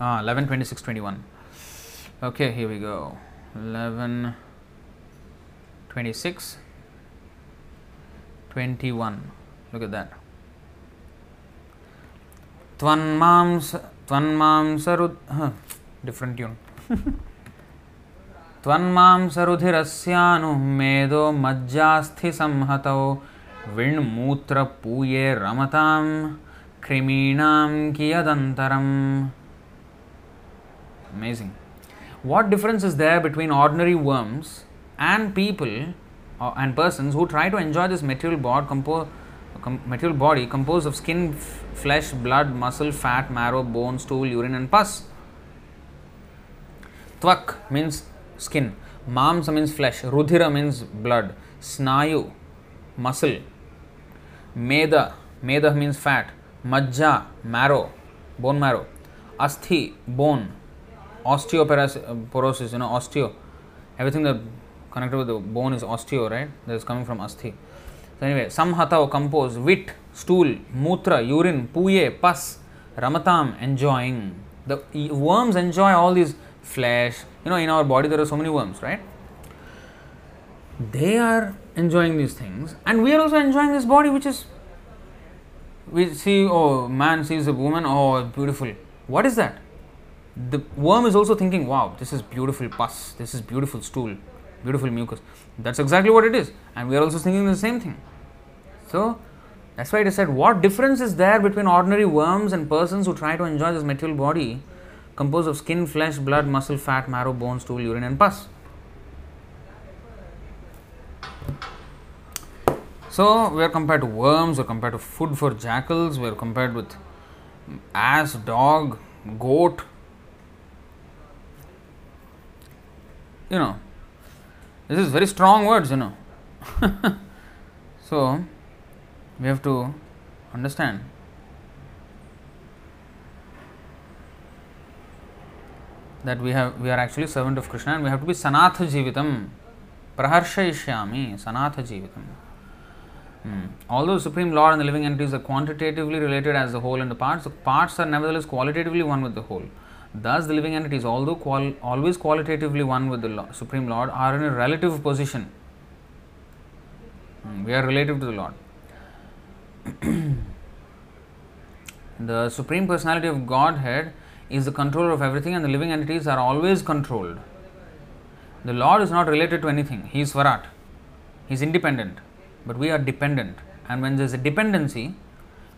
Uh, ah, 11 26 21. Okay, here we go. 11 26 21. Look at that. त्वन्मांस त्वन्मांसरु different tune त्वन्मांसरुधिरस्यानु Medo मज्जास्थि संहतौ विण्मूत्रपूये रमतां कृमीणां कियदन्तरम् Amazing. What difference is there between ordinary worms and people uh, and persons who try to enjoy this material body, compo- com- material body composed of skin, f- flesh, blood, muscle, fat, marrow, bone, stool, urine, and pus? Tvak means skin, mamsa means flesh, rudhira means blood, snayu, muscle, meda, meda means fat, majja, marrow, bone marrow, asthi, bone, osteoporosis, you know, osteo, everything that connected with the bone is osteo, right? That is coming from asthi. So anyway, samhatao, compose, vit, stool, mutra, urine, puye, pus, ramatam, enjoying. The worms enjoy all these flesh. You know, in our body there are so many worms, right? They are enjoying these things, and we are also enjoying this body, which is we see. Oh, man sees a woman. Oh, beautiful. What is that? The worm is also thinking, "Wow, this is beautiful pus. This is beautiful stool, beautiful mucus." That's exactly what it is, and we are also thinking the same thing. So that's why it is said, what difference is there between ordinary worms and persons who try to enjoy this material body composed of skin, flesh, blood, muscle, fat, marrow, bone, stool, urine, and pus? So we are compared to worms, we are compared to food for jackals, we are compared with ass, dog, goat. You know, this is very strong words, you know. so we have to understand that we have we are actually servant of Krishna and we have to be sanatha jivitam praharshayishyami sanatha jivitam. Hmm. Although Supreme Lord and the living entities are quantitatively related as the whole and the parts, the parts are nevertheless qualitatively one with the whole. Thus, the living entities, although qual- always qualitatively one with the Lord, Supreme Lord, are in a relative position. Hmm. We are relative to the Lord. the Supreme Personality of Godhead is the controller of everything, and the living entities are always controlled. The Lord is not related to anything, He is Swarat, He is independent, but we are dependent. And when there is a dependency,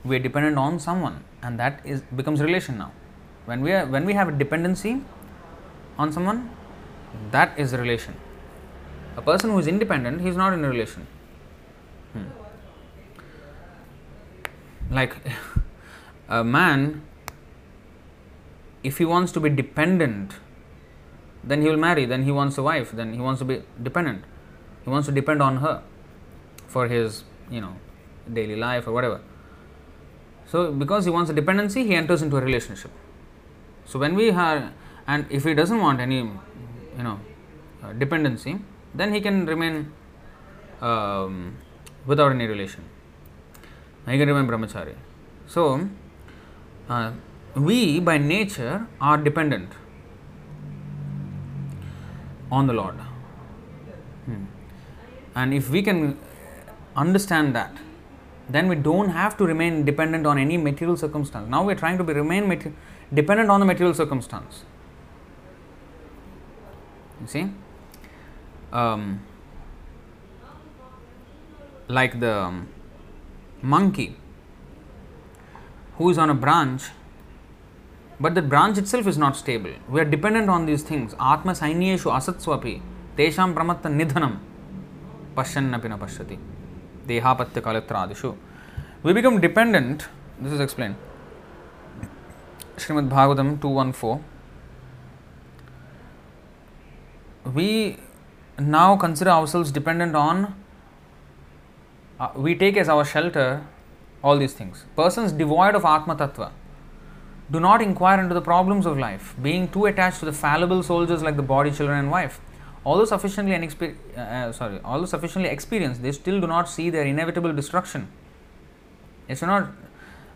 we are dependent on someone, and that is becomes relation now. When we are when we have a dependency on someone, that is a relation. A person who is independent, he is not in a relation. Hmm. Like a man, if he wants to be dependent, then he will marry, then he wants a wife, then he wants to be dependent. He wants to depend on her for his, you know, daily life or whatever. So, because he wants a dependency, he enters into a relationship. So, when we have, and if he doesn't want any, you know, uh, dependency, then he can remain um, without any relation. He can remain brahmachari. So, uh, we by nature are dependent on the Lord. Hmm. And if we can understand that, then we don't have to remain dependent on any material circumstance. Now we are trying to be remain mater- dependent on the material circumstance. You see, um, like the um, monkey who is on a branch, but the branch itself is not stable. We are dependent on these things. Atma sainyeshu asatswapi tesham pramatta nidhanam pashyannapi na pashyati dehapatya kalitradishu. We become dependent. This is explained. Srimad Bhagavatam 214. We now consider ourselves dependent on, uh, we take as our shelter all these things. Persons devoid of Atma Tattva do not inquire into the problems of life, being too attached to the fallible soldiers like the body, children, and wife. Although sufficiently inexper- uh, uh, sorry, although sufficiently experienced, they still do not see their inevitable destruction. It's not,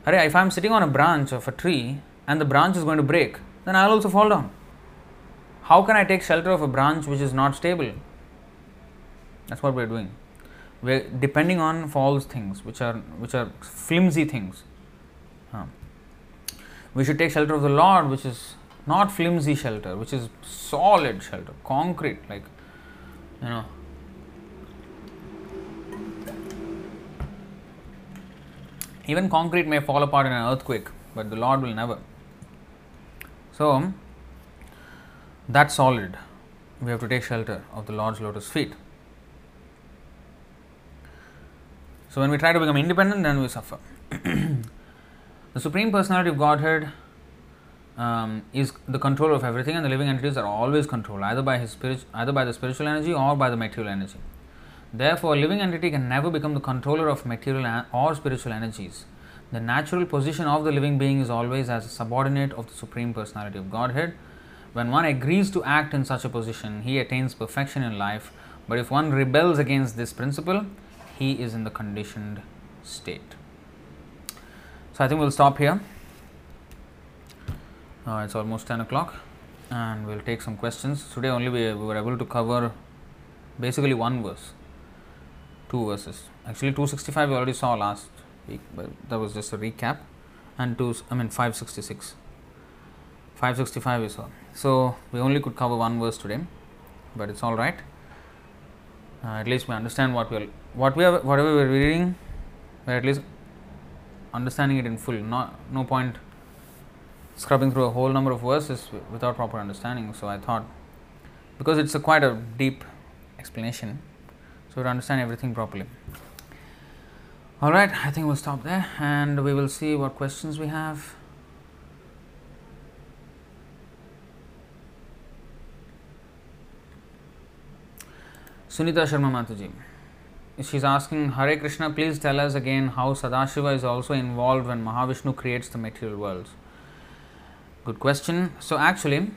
if I'm sitting on a branch of a tree and the branch is going to break, then I'll also fall down. How can I take shelter of a branch which is not stable? That's what we're doing. We're depending on false things, which are which are flimsy things. Huh. We should take shelter of the Lord, which is not flimsy shelter, which is solid shelter, concrete, like you know. Even concrete may fall apart in an earthquake, but the Lord will never. So, that's solid. We have to take shelter of the Lord's lotus feet. So, when we try to become independent, then we suffer. the Supreme Personality of Godhead um, is the controller of everything, and the living entities are always controlled either by his spirit, either by the spiritual energy or by the material energy. Therefore, a living entity can never become the controller of material or spiritual energies. The natural position of the living being is always as a subordinate of the Supreme Personality of Godhead. When one agrees to act in such a position, he attains perfection in life. But if one rebels against this principle, he is in the conditioned state. So I think we'll stop here. Uh, it's almost 10 o'clock and we'll take some questions. Today only we, we were able to cover basically one verse, two verses. Actually 265 we already saw last that was just a recap. And two, I mean 566. 565 we saw. So we only could cover one verse today, but it's all right. Uh, at least we understand what we are, what we are, whatever we are reading, we're at least understanding it in full. Not no point scrubbing through a whole number of verses without proper understanding. So I thought, because it's a quite a deep explanation, so to understand everything properly. All right, I think we'll stop there, and we will see what questions we have. Sunita Sharma Mataji. She's asking, Hare Krishna, please tell us again how Sadashiva is also involved when Mahavishnu creates the material worlds. Good question. So, actually,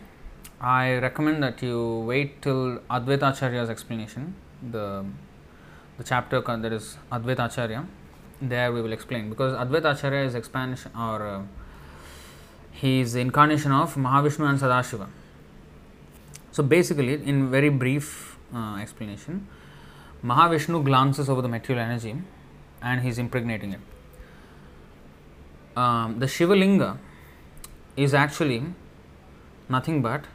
I recommend that you wait till Advaita Acharya's explanation, the, the chapter that is Advaita Acharya. There we will explain because Advaita Acharya is expansion or uh, he is incarnation of Mahavishnu and Sadashiva. So, basically, in very brief uh, explanation, Mahavishnu glances over the material energy and he is impregnating it. Um, the Shivalinga is actually nothing but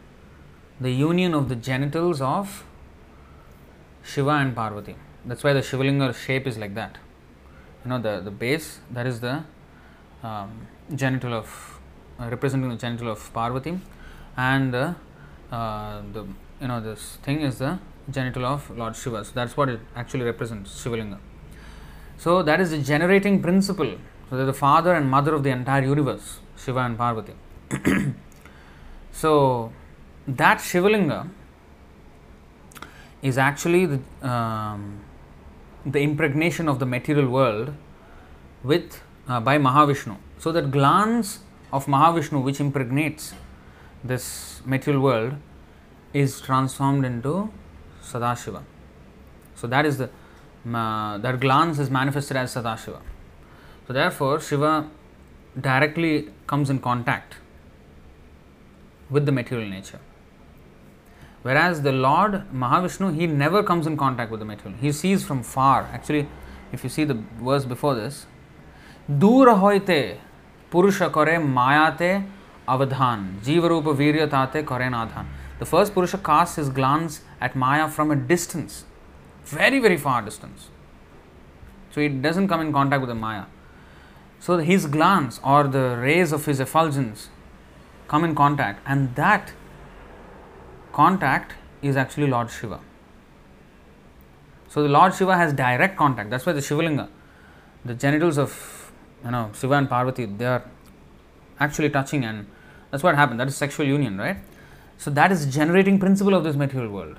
the union of the genitals of Shiva and Parvati. That's why the Shivalinga shape is like that. You know, the, the base, that is the um, genital of, uh, representing the genital of Parvati, and the, uh, the, you know, this thing is the genital of Lord Shiva. So, that's what it actually represents, Shivalinga. So, that is the generating principle. So, they're the father and mother of the entire universe, Shiva and Parvati. so that Shivalinga is actually the, um, the impregnation of the material world with uh, by Mahavishnu. So that glance of Mahavishnu which impregnates this material world is transformed into Sadashiva. So that is the uh, that glance is manifested as Sadashiva. So therefore Shiva directly comes in contact with the material nature. Whereas the Lord Mahavishnu, he never comes in contact with the material. He sees from far. Actually, if you see the verse before this, hoite Purusha kore mayate avadhan, Jiva rupa virya tate kore nadhan. The first Purusha casts his glance at Maya from a distance, very, very far distance. So he doesn't come in contact with the Maya. So his glance or the rays of his effulgence come in contact, and that contact is actually Lord Shiva. So the Lord Shiva has direct contact. That's why the Shivalinga, the genitals of you know Shiva and Parvati, they are actually touching, and that's what happened. That is sexual union, right? So that is generating principle of this material world.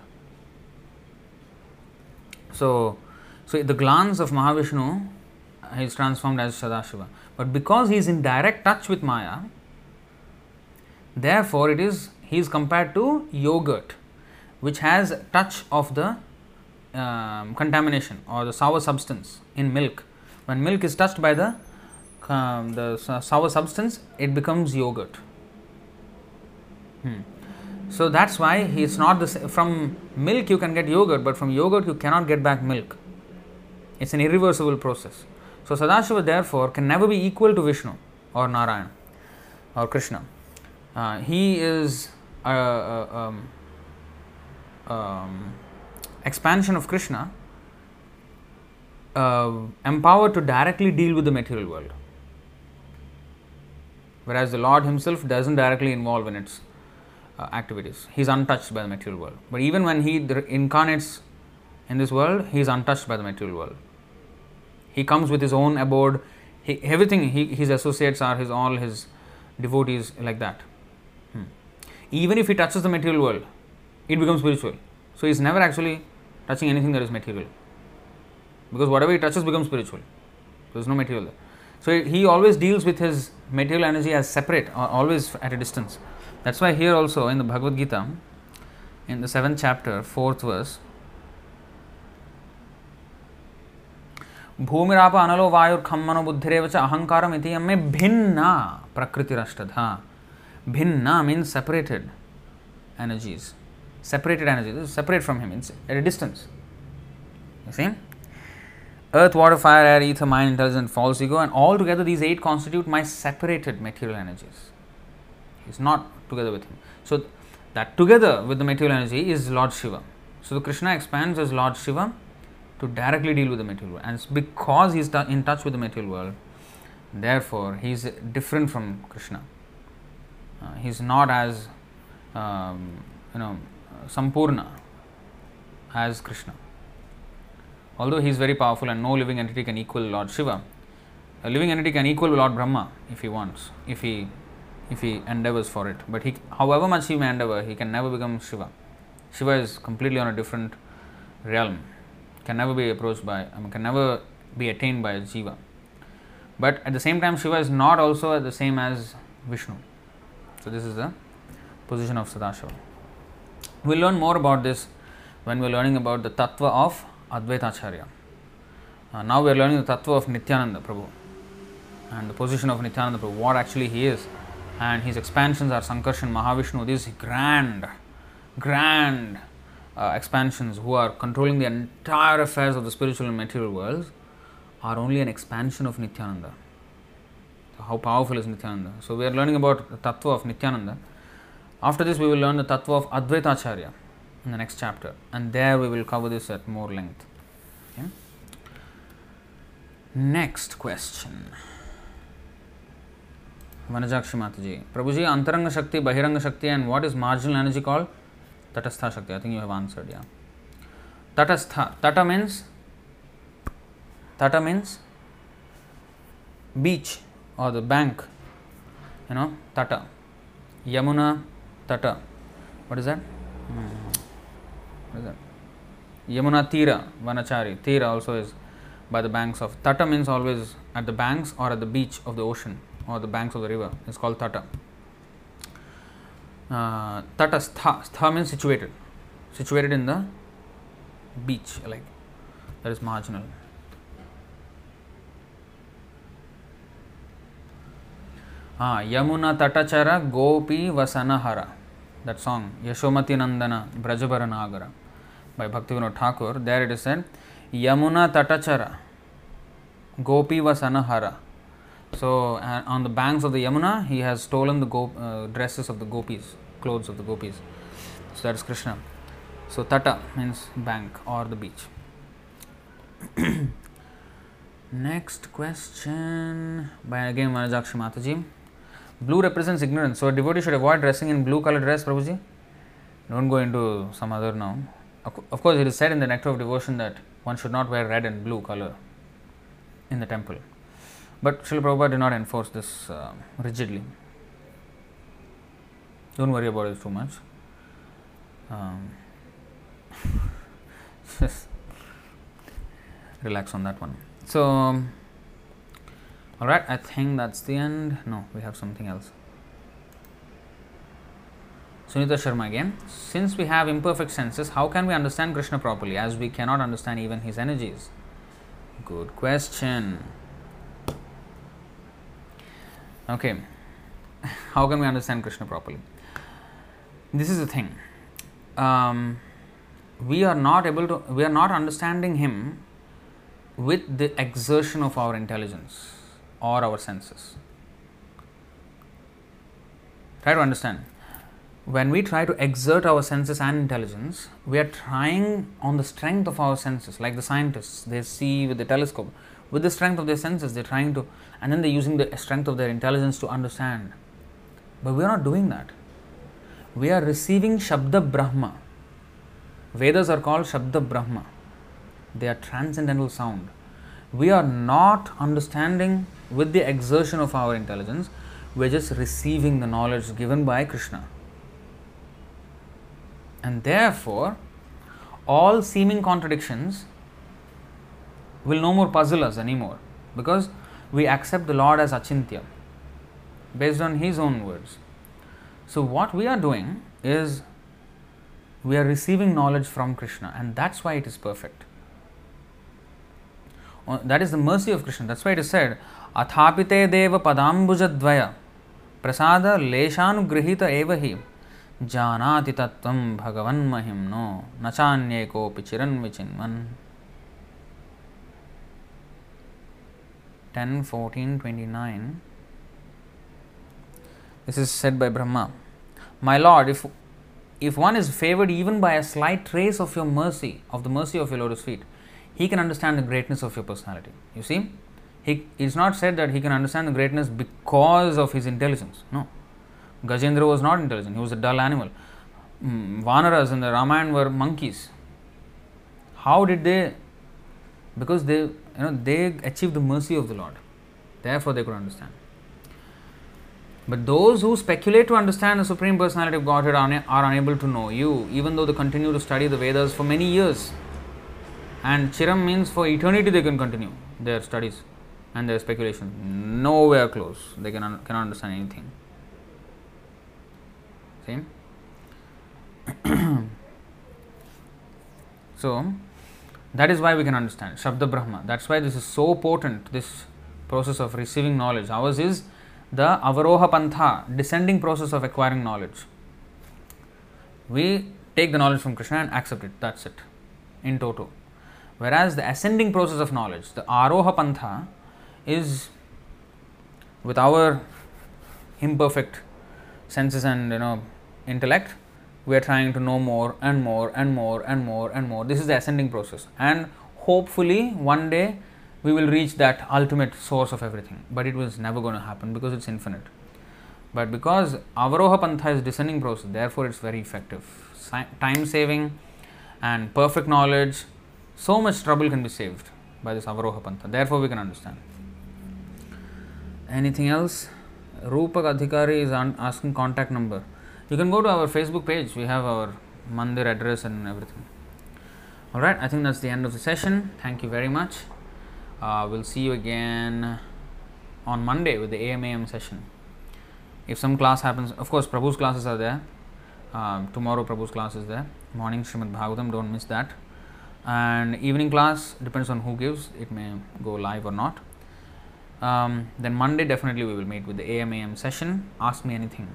So, so the glance of Mahavishnu is transformed as Sadashiva. But because he is in direct touch with Maya, Therefore, it is he is compared to yogurt, which has touch of the um, contamination or the sour substance in milk. When milk is touched by the um, the sour substance, it becomes yogurt. Hmm. So that's why he's not the from milk you can get yogurt, but from yogurt you cannot get back milk. It's an irreversible process. So Sadashiva therefore can never be equal to Vishnu or Narayana or Krishna. Uh, he is a, a, um, um, expansion of Krishna, uh, empowered to directly deal with the material world. Whereas the Lord Himself doesn't directly involve in its uh, activities. He's untouched by the material world. But even when He incarnates in this world, He is untouched by the material world. He comes with His own abode. He, everything, he, His associates are His all His devotees like that Hmm. Even if He touches the material world, it becomes spiritual. So He's never actually touching anything that is material. Because whatever He touches becomes spiritual. There is no material there. So he always deals with his material energy as separate, or always at a distance. That's why here also in the Bhagavad Gita, in the seventh chapter, fourth verse, भूमिराप अनलो वायुर्खम मनो बुद्धिरेव च अहंकारम इति में भिन्ना प्रकृतिरष्टधा Bhinna means separated energies, separated energies, separate from him, it's at a distance. You see? Earth, water, fire, air, ether, mind, intelligence, false ego, and all together these eight constitute my separated material energies. He's not together with him. So that together with the material energy is Lord Shiva. So the Krishna expands as Lord Shiva to directly deal with the material world, and it's because he's in touch with the material world. Therefore, he's different from Krishna. Uh, he's not as um, you know sampurna as Krishna although he is very powerful and no living entity can equal Lord Shiva, a living entity can equal Lord Brahma if he wants, if he if he endeavors for it. But he, however much he may endeavor, he can never become Shiva. Shiva is completely on a different realm, can never be approached by, I mean, can never be attained by a Jiva. But at the same time, Shiva is not also the same as Vishnu. So this is the position of Sadashiva. We'll learn more about this when we're learning about the tattva of Advaitacharya. Uh, now we are learning the tattva of Nityananda Prabhu and the position of Nityananda Prabhu, what actually he is. And his expansions are Sankarshan, Mahavishnu, these grand, grand uh, expansions who are controlling the entire affairs of the spiritual and material worlds are only an expansion of Nityananda. How powerful is Nityananda? So we are learning about the tattva of Nityananda. After this, we will learn the tattva of Advaitacharya in the next chapter, and there we will cover this at more length. Okay? Next question. Vanajakshi Mataji. Prabhuji, Antaranga Shakti, Bahiranga Shakti, and what is marginal energy called? Tatastha Shakti. I think you have answered, yeah. Tatastha. Tata means? Tata means? Beach or the bank. You know, Tata. Yamuna, Tata. What is that? Hmm. What is that? Yamuna Tira, Vanachari. Tira also is by the banks of. Tata means always at the banks or at the beach of the ocean or the banks of the river. It's called Tata. Uh, tata Stha. Stha means situated. Situated in the beach, like that is marginal. हाँ यमुना तटचर गोपी वसनहर that सांग यशोमति नंदन ब्रजभर नागर बै भक्ति Vinod Thakur there it is Yamuna तटचर गोपी वसनहर so on the banks of the Yamuna he has stolen the go dresses of the gopis clothes of the gopis so that is Krishna so tat mean bank और the beach next question by again Vanajakshi mataji Blue represents ignorance, so a devotee should avoid dressing in blue colored dress, Prabhuji. Don't go into some other now. Of course, it is said in the Nectar of Devotion that one should not wear red and blue color in the temple. But Srila Prabhupada did not enforce this uh, rigidly. Don't worry about it too much. Um, just relax on that one. So, all right, I think that's the end. No, we have something else. Sunita Sharma again. Since we have imperfect senses, how can we understand Krishna properly as we cannot understand even his energies? Good question. Okay, how can we understand Krishna properly? this is the thing. Um, we are not able to, we are not understanding Him with the exertion of our intelligence or our senses. Try to understand. When we try to exert our senses and intelligence, we are trying on the strength of our senses, like the scientists, they see with the telescope. With the strength of their senses, they're trying to, and then they're using the strength of their intelligence to understand. But we are not doing that. We are receiving Shabda Brahma. Vedas are called Shabda Brahma. They are transcendental sound. We are not understanding with the exertion of our intelligence, we're just receiving the knowledge given by Krishna. And therefore, all seeming contradictions will no more puzzle us anymore because we accept the Lord as Achintya based on His own words. So, what we are doing is we are receiving knowledge from Krishna, and that's why it is perfect. Uh, That is the mercy of Krishna. That's why it is said, Athapite deva padambujadvaya prasada leshanugrihita eva hi janati tattvam bhagavan mahimno nachanye kopi chiran vichinman 10, 14, 29. This is said by Brahma. My Lord, if if one is favored even by a slight trace of your mercy, of the mercy of your lotus feet, he can understand the greatness of your personality. You see, he it's not said that he can understand the greatness because of his intelligence. No, Gajendra was not intelligent; he was a dull animal. Mm, Vanaras in the Ramayana were monkeys. How did they? Because they, you know, they achieved the mercy of the Lord. Therefore, they could understand. But those who speculate to understand the Supreme Personality of Godhead are, are unable to know you, even though they continue to study the Vedas for many years. And Chiram means for eternity they can continue their studies and their speculation. Nowhere close. They can cannot understand anything. See? so, that is why we can understand Shabda Brahma. That's why this is so potent, this process of receiving knowledge. Ours is the Avaroha Pantha, descending process of acquiring knowledge. We take the knowledge from Krishna and accept it. That's it, in toto. Whereas the ascending process of knowledge, the Aroha Pantha, is with our imperfect senses and you know intellect we are trying to know more and more and more and more and more. This is the ascending process. And hopefully one day we will reach that ultimate source of everything. But it was never going to happen because it's infinite. But because avaroha pantha is descending process therefore it's very effective. Time saving and perfect knowledge so much trouble can be saved by this avaroha pantha. Therefore we can understand anything else? Rupak adhikari is asking contact number. You can go to our facebook page. We have our mandir address and everything. All right i think that's the end of the session. Thank you very much. Uh, we'll see you again on monday with the amam session. If some class happens of course prabhu's classes are there. Um, tomorrow prabhu's class is there. Morning Srimad bhagavatam don't miss that. And evening class depends on who gives. It may go live or not um, then Monday definitely we will meet with the AM AM session, ask me anything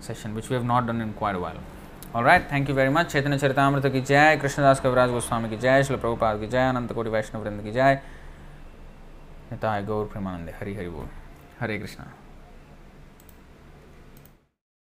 session which we have not done in quite a while. All right, thank you very much. Chaitanya Charitamrita की जय Krishnadas Kaviraj Goswami ki jai, शिल Prabhupada ki jai, Ananta Koti Vaishnava वृंद की जय निताय गौर Premanand Hari Hari बोल हरे कृष्णा